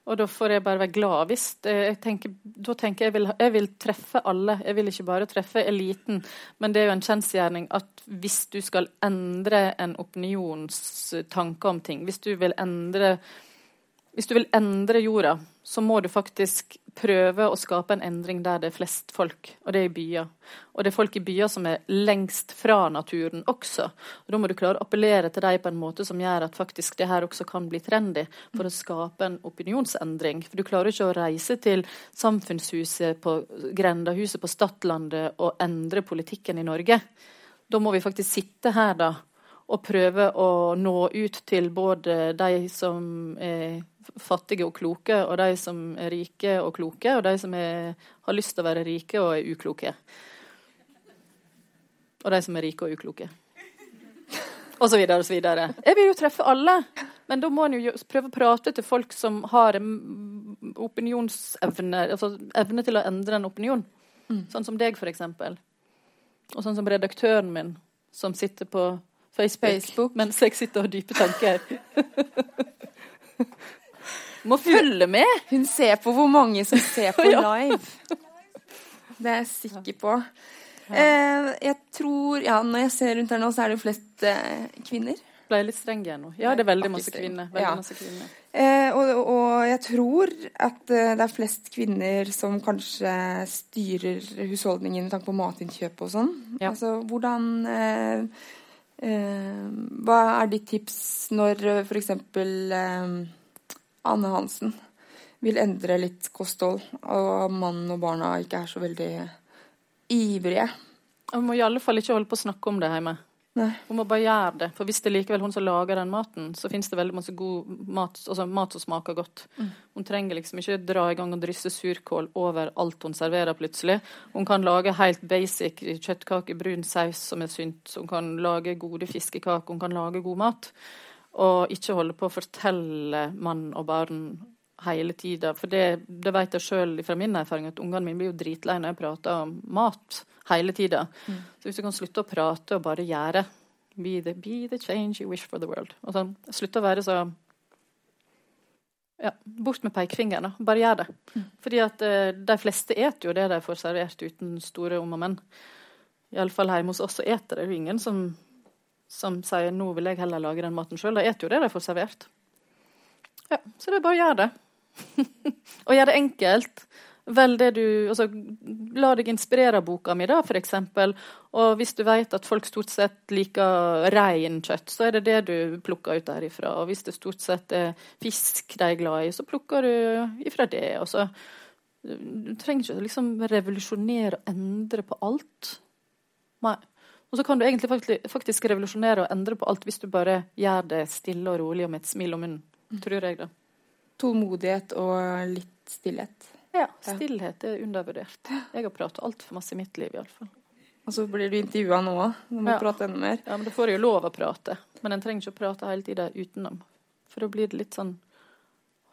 Speaker 3: Og da får jeg bare være glad hvis eh, jeg tenker, Da tenker jeg jeg vil, jeg vil treffe alle. Jeg vil ikke bare treffe eliten. Men det er jo en kjensgjerning at hvis du skal endre en opinions tanke om ting, hvis du vil endre hvis du vil endre jorda, så må du faktisk prøve å skape en endring der det er flest folk, og det er i byer. Og det er folk i byer som er lengst fra naturen også. Og Da må du klare å appellere til dem på en måte som gjør at faktisk det her også kan bli trendy, for å skape en opinionsendring. For du klarer ikke å reise til samfunnshuset på Grendahuset på Stadlandet og endre politikken i Norge. Da må vi faktisk sitte her, da, og prøve å nå ut til både de som er fattige og kloke, og de som er rike og kloke, og de som er, har lyst til å være rike og er ukloke. Og de som er rike og ukloke. Og så videre og så videre. Jeg vil jo treffe alle, men da må en jo prøve å prate til folk som har opinionsevne, altså evne til å endre en opinion. Sånn som deg, for eksempel. Og sånn som redaktøren min, som sitter på Facebook,
Speaker 2: Facebook.
Speaker 3: mens jeg sitter og har dype tanker. Må følge med!
Speaker 2: Hun ser på hvor mange som ser på live. Det er jeg sikker på. Eh, jeg tror Ja, når jeg ser rundt her nå, så er det jo flest eh, kvinner.
Speaker 3: Ble jeg litt streng igjen nå? Ja, det er veldig masse kvinner. Veldig
Speaker 2: Ja.
Speaker 3: masse kvinner.
Speaker 2: Eh, og, og jeg tror at eh, det er flest kvinner som kanskje styrer husholdningen med tanke på matinnkjøp og sånn.
Speaker 3: Ja.
Speaker 2: Altså, hvordan Eh, hva er ditt tips når eh, f.eks. Eh, Anne Hansen vil endre litt kosthold, og mannen og barna ikke er så veldig ivrige?
Speaker 3: Hun må i alle fall ikke holde på å snakke om det hjemme.
Speaker 2: Nei.
Speaker 3: Hun må bare gjøre det. For hvis det er likevel hun som lager den maten, så finnes det veldig masse god mat, altså mat som smaker godt.
Speaker 2: Mm.
Speaker 3: Hun trenger liksom ikke dra i gang og drysse surkål over alt hun serverer plutselig. Hun kan lage helt basic kjøttkake, brun saus som er sunt. Hun kan lage gode fiskekaker, hun kan lage god mat. Og ikke holde på å fortelle mann og barn hele tida. For det, det vet jeg sjøl fra min erfaring, at ungene mine blir jo dritlei når jeg prater om mat hele tida.
Speaker 2: Mm.
Speaker 3: Så hvis du kan slutte å prate og bare gjøre Be the, be the change you wish for the world. Og sånn, Slutte å være så ja, Bort med pekefingeren. da. Bare gjør det.
Speaker 2: Mm.
Speaker 3: Fordi at eh, de fleste eter jo det de får servert uten store om og men. Iallfall hjemme hos oss så eter det jo ingen som, som sier 'nå vil jeg heller lage den maten sjøl'. De eter jo det de får servert. Ja, Så det er bare å gjøre det. og gjør det enkelt. Vel det du altså, La deg inspirere av boka mi, da, f.eks. Og hvis du vet at folk stort sett liker reinkjøtt, så er det det du plukker ut derifra. Og hvis det stort sett er fisk de er glad i, så plukker du ifra det. Og så Du trenger ikke liksom revolusjonere og endre på alt. Nei. Og så kan du egentlig faktisk, revolusjonere og endre på alt hvis du bare gjør det stille og rolig og med et smil om munnen. Tror jeg, da.
Speaker 2: Tålmodighet og litt stillhet.
Speaker 3: Ja, stillhet er undervurdert. Jeg har pratet altfor masse i mitt liv, iallfall.
Speaker 2: Og så blir du intervjua nå òg. Du må
Speaker 3: Ja.
Speaker 2: prate enda mer.
Speaker 3: Ja, men da får jeg jo lov å prate. Men en trenger ikke å prate hele tida utenom. For da blir det litt sånn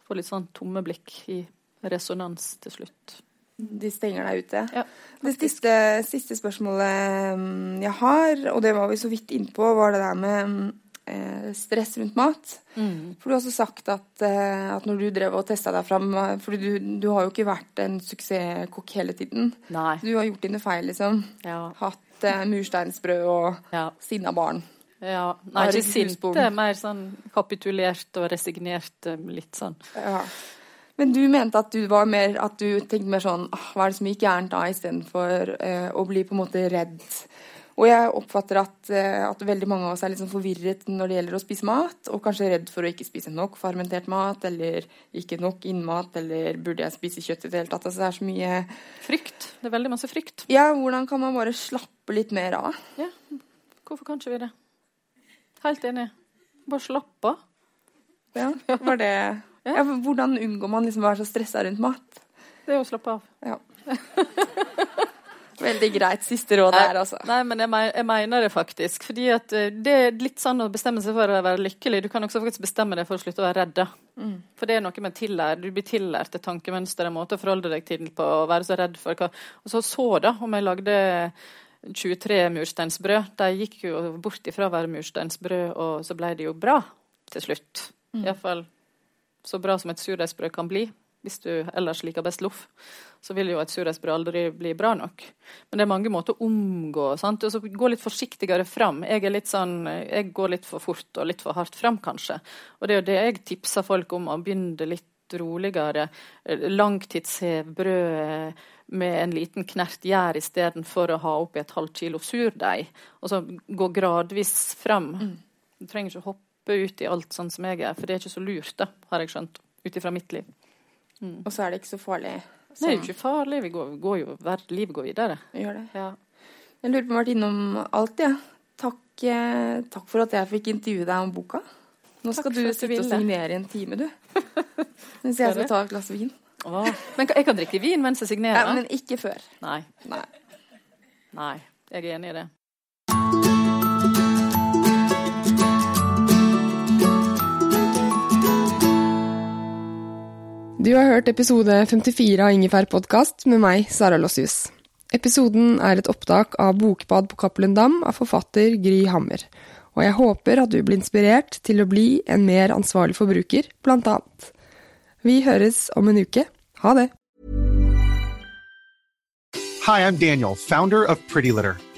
Speaker 3: Får litt sånn tomme blikk i resonans til slutt.
Speaker 2: De stenger deg ute.
Speaker 3: Ja,
Speaker 2: det siste, siste spørsmålet mm, jeg har, og det var vi så vidt innpå, var det der med mm, stress rundt mat.
Speaker 3: Mm.
Speaker 2: For du har også sagt at, eh, at når du drev og testa deg fram For du, du har jo ikke vært en suksesskokk hele tiden.
Speaker 3: Nei.
Speaker 2: Du har gjort dine feil, liksom.
Speaker 3: Ja.
Speaker 2: Hatt eh, mursteinsbrød og
Speaker 3: Ja.
Speaker 2: sinna barn.
Speaker 3: ja. Nei, ikke sinte. Mer sånn kapitulert og resignert. eh, Litt sånn.
Speaker 2: Ja. Men du mente at du var mer At du tenkte mer sånn Hva er det som gikk gærent da, istedenfor eh, å bli på en måte redd. Og jeg oppfatter at, eh, at veldig mange av oss er litt sånn forvirret når det gjelder å spise mat, og kanskje redd for å ikke spise nok fermentert mat, eller ikke nok innmat, eller burde jeg spise kjøtt i det hele tatt. Altså det er så mye
Speaker 3: Frykt. Det er veldig masse frykt.
Speaker 2: Ja, hvordan kan man bare slappe litt mer av?
Speaker 3: Ja. Hvorfor kan ikke vi det? Helt enig. Bare slapp av.
Speaker 2: Ja, var det ja, Ja, Hvordan unngår man liksom å være så stressa rundt mat?
Speaker 3: Det er å slappe av.
Speaker 2: Ja. Veldig greit siste råd der, altså.
Speaker 3: Nei, men jeg, jeg mener det faktisk. Fordi at eh, det er litt sånn å bestemme seg for å være lykkelig. Du kan også faktisk bestemme deg for å slutte å være redd.
Speaker 2: Mm.
Speaker 3: For det er noe med tillært. Du blir tillært et tankemønster, en måte å forholde deg til på å være så redd for hva Og så så, da, om jeg lagde 23 mursteinsbrød. De gikk jo bort ifra å være mursteinsbrød, og så ble det jo bra til slutt.
Speaker 2: Mm.
Speaker 3: Iallfall så bra som et surdeigsbrød kan bli. Hvis du ellers liker best loff, så vil jo et surdeigsbrød aldri bli bra nok. Men det er mange måter å omgå sant? Og så Gå litt forsiktigere fram. Jeg er litt sånn, jeg går litt for fort og litt for hardt fram, kanskje. Og det er jo det jeg tipser folk om, å begynne litt roligere. Langtidshev brødet med en liten knert gjær istedenfor å ha oppi et halvt kilo surdeig. Og så gå gradvis fram. Du trenger ikke hoppe ut i alt sånn som jeg er, for det er ikke så lurt, da, har jeg skjønt. Ut ifra mitt liv.
Speaker 2: Og så er det ikke så farlig.
Speaker 3: Det er jo ikke farlig. Vi går, går jo, hver- livet går videre.
Speaker 2: Gjør det.
Speaker 3: Ja.
Speaker 2: Jeg lurer på om jeg har vært innom alt, jeg. Ja. Takk, eh, takk for at jeg fikk intervjue deg om boka. Nå skal du sitte og signere i en time, du. Mens jeg skal ta et glass vin.
Speaker 3: Åh, Men jeg kan drikke vin mens jeg
Speaker 2: Ja,
Speaker 3: signerer?
Speaker 2: men ikke før.
Speaker 3: Nei.
Speaker 2: Nei.
Speaker 3: Nei. Jeg er enig i det.
Speaker 1: Du har hørt episode 54 av Ingefær podkast med meg, Sara Lossius. Episoden er et opptak av Bokbad på Cappelen Dam av forfatter Gry Hammer. Og jeg håper at du blir inspirert til å bli en mer ansvarlig forbruker, blant annet. Vi høres om en uke. Ha det!
Speaker 5: Hi, I'm Daniel, founder of Pretty Litter.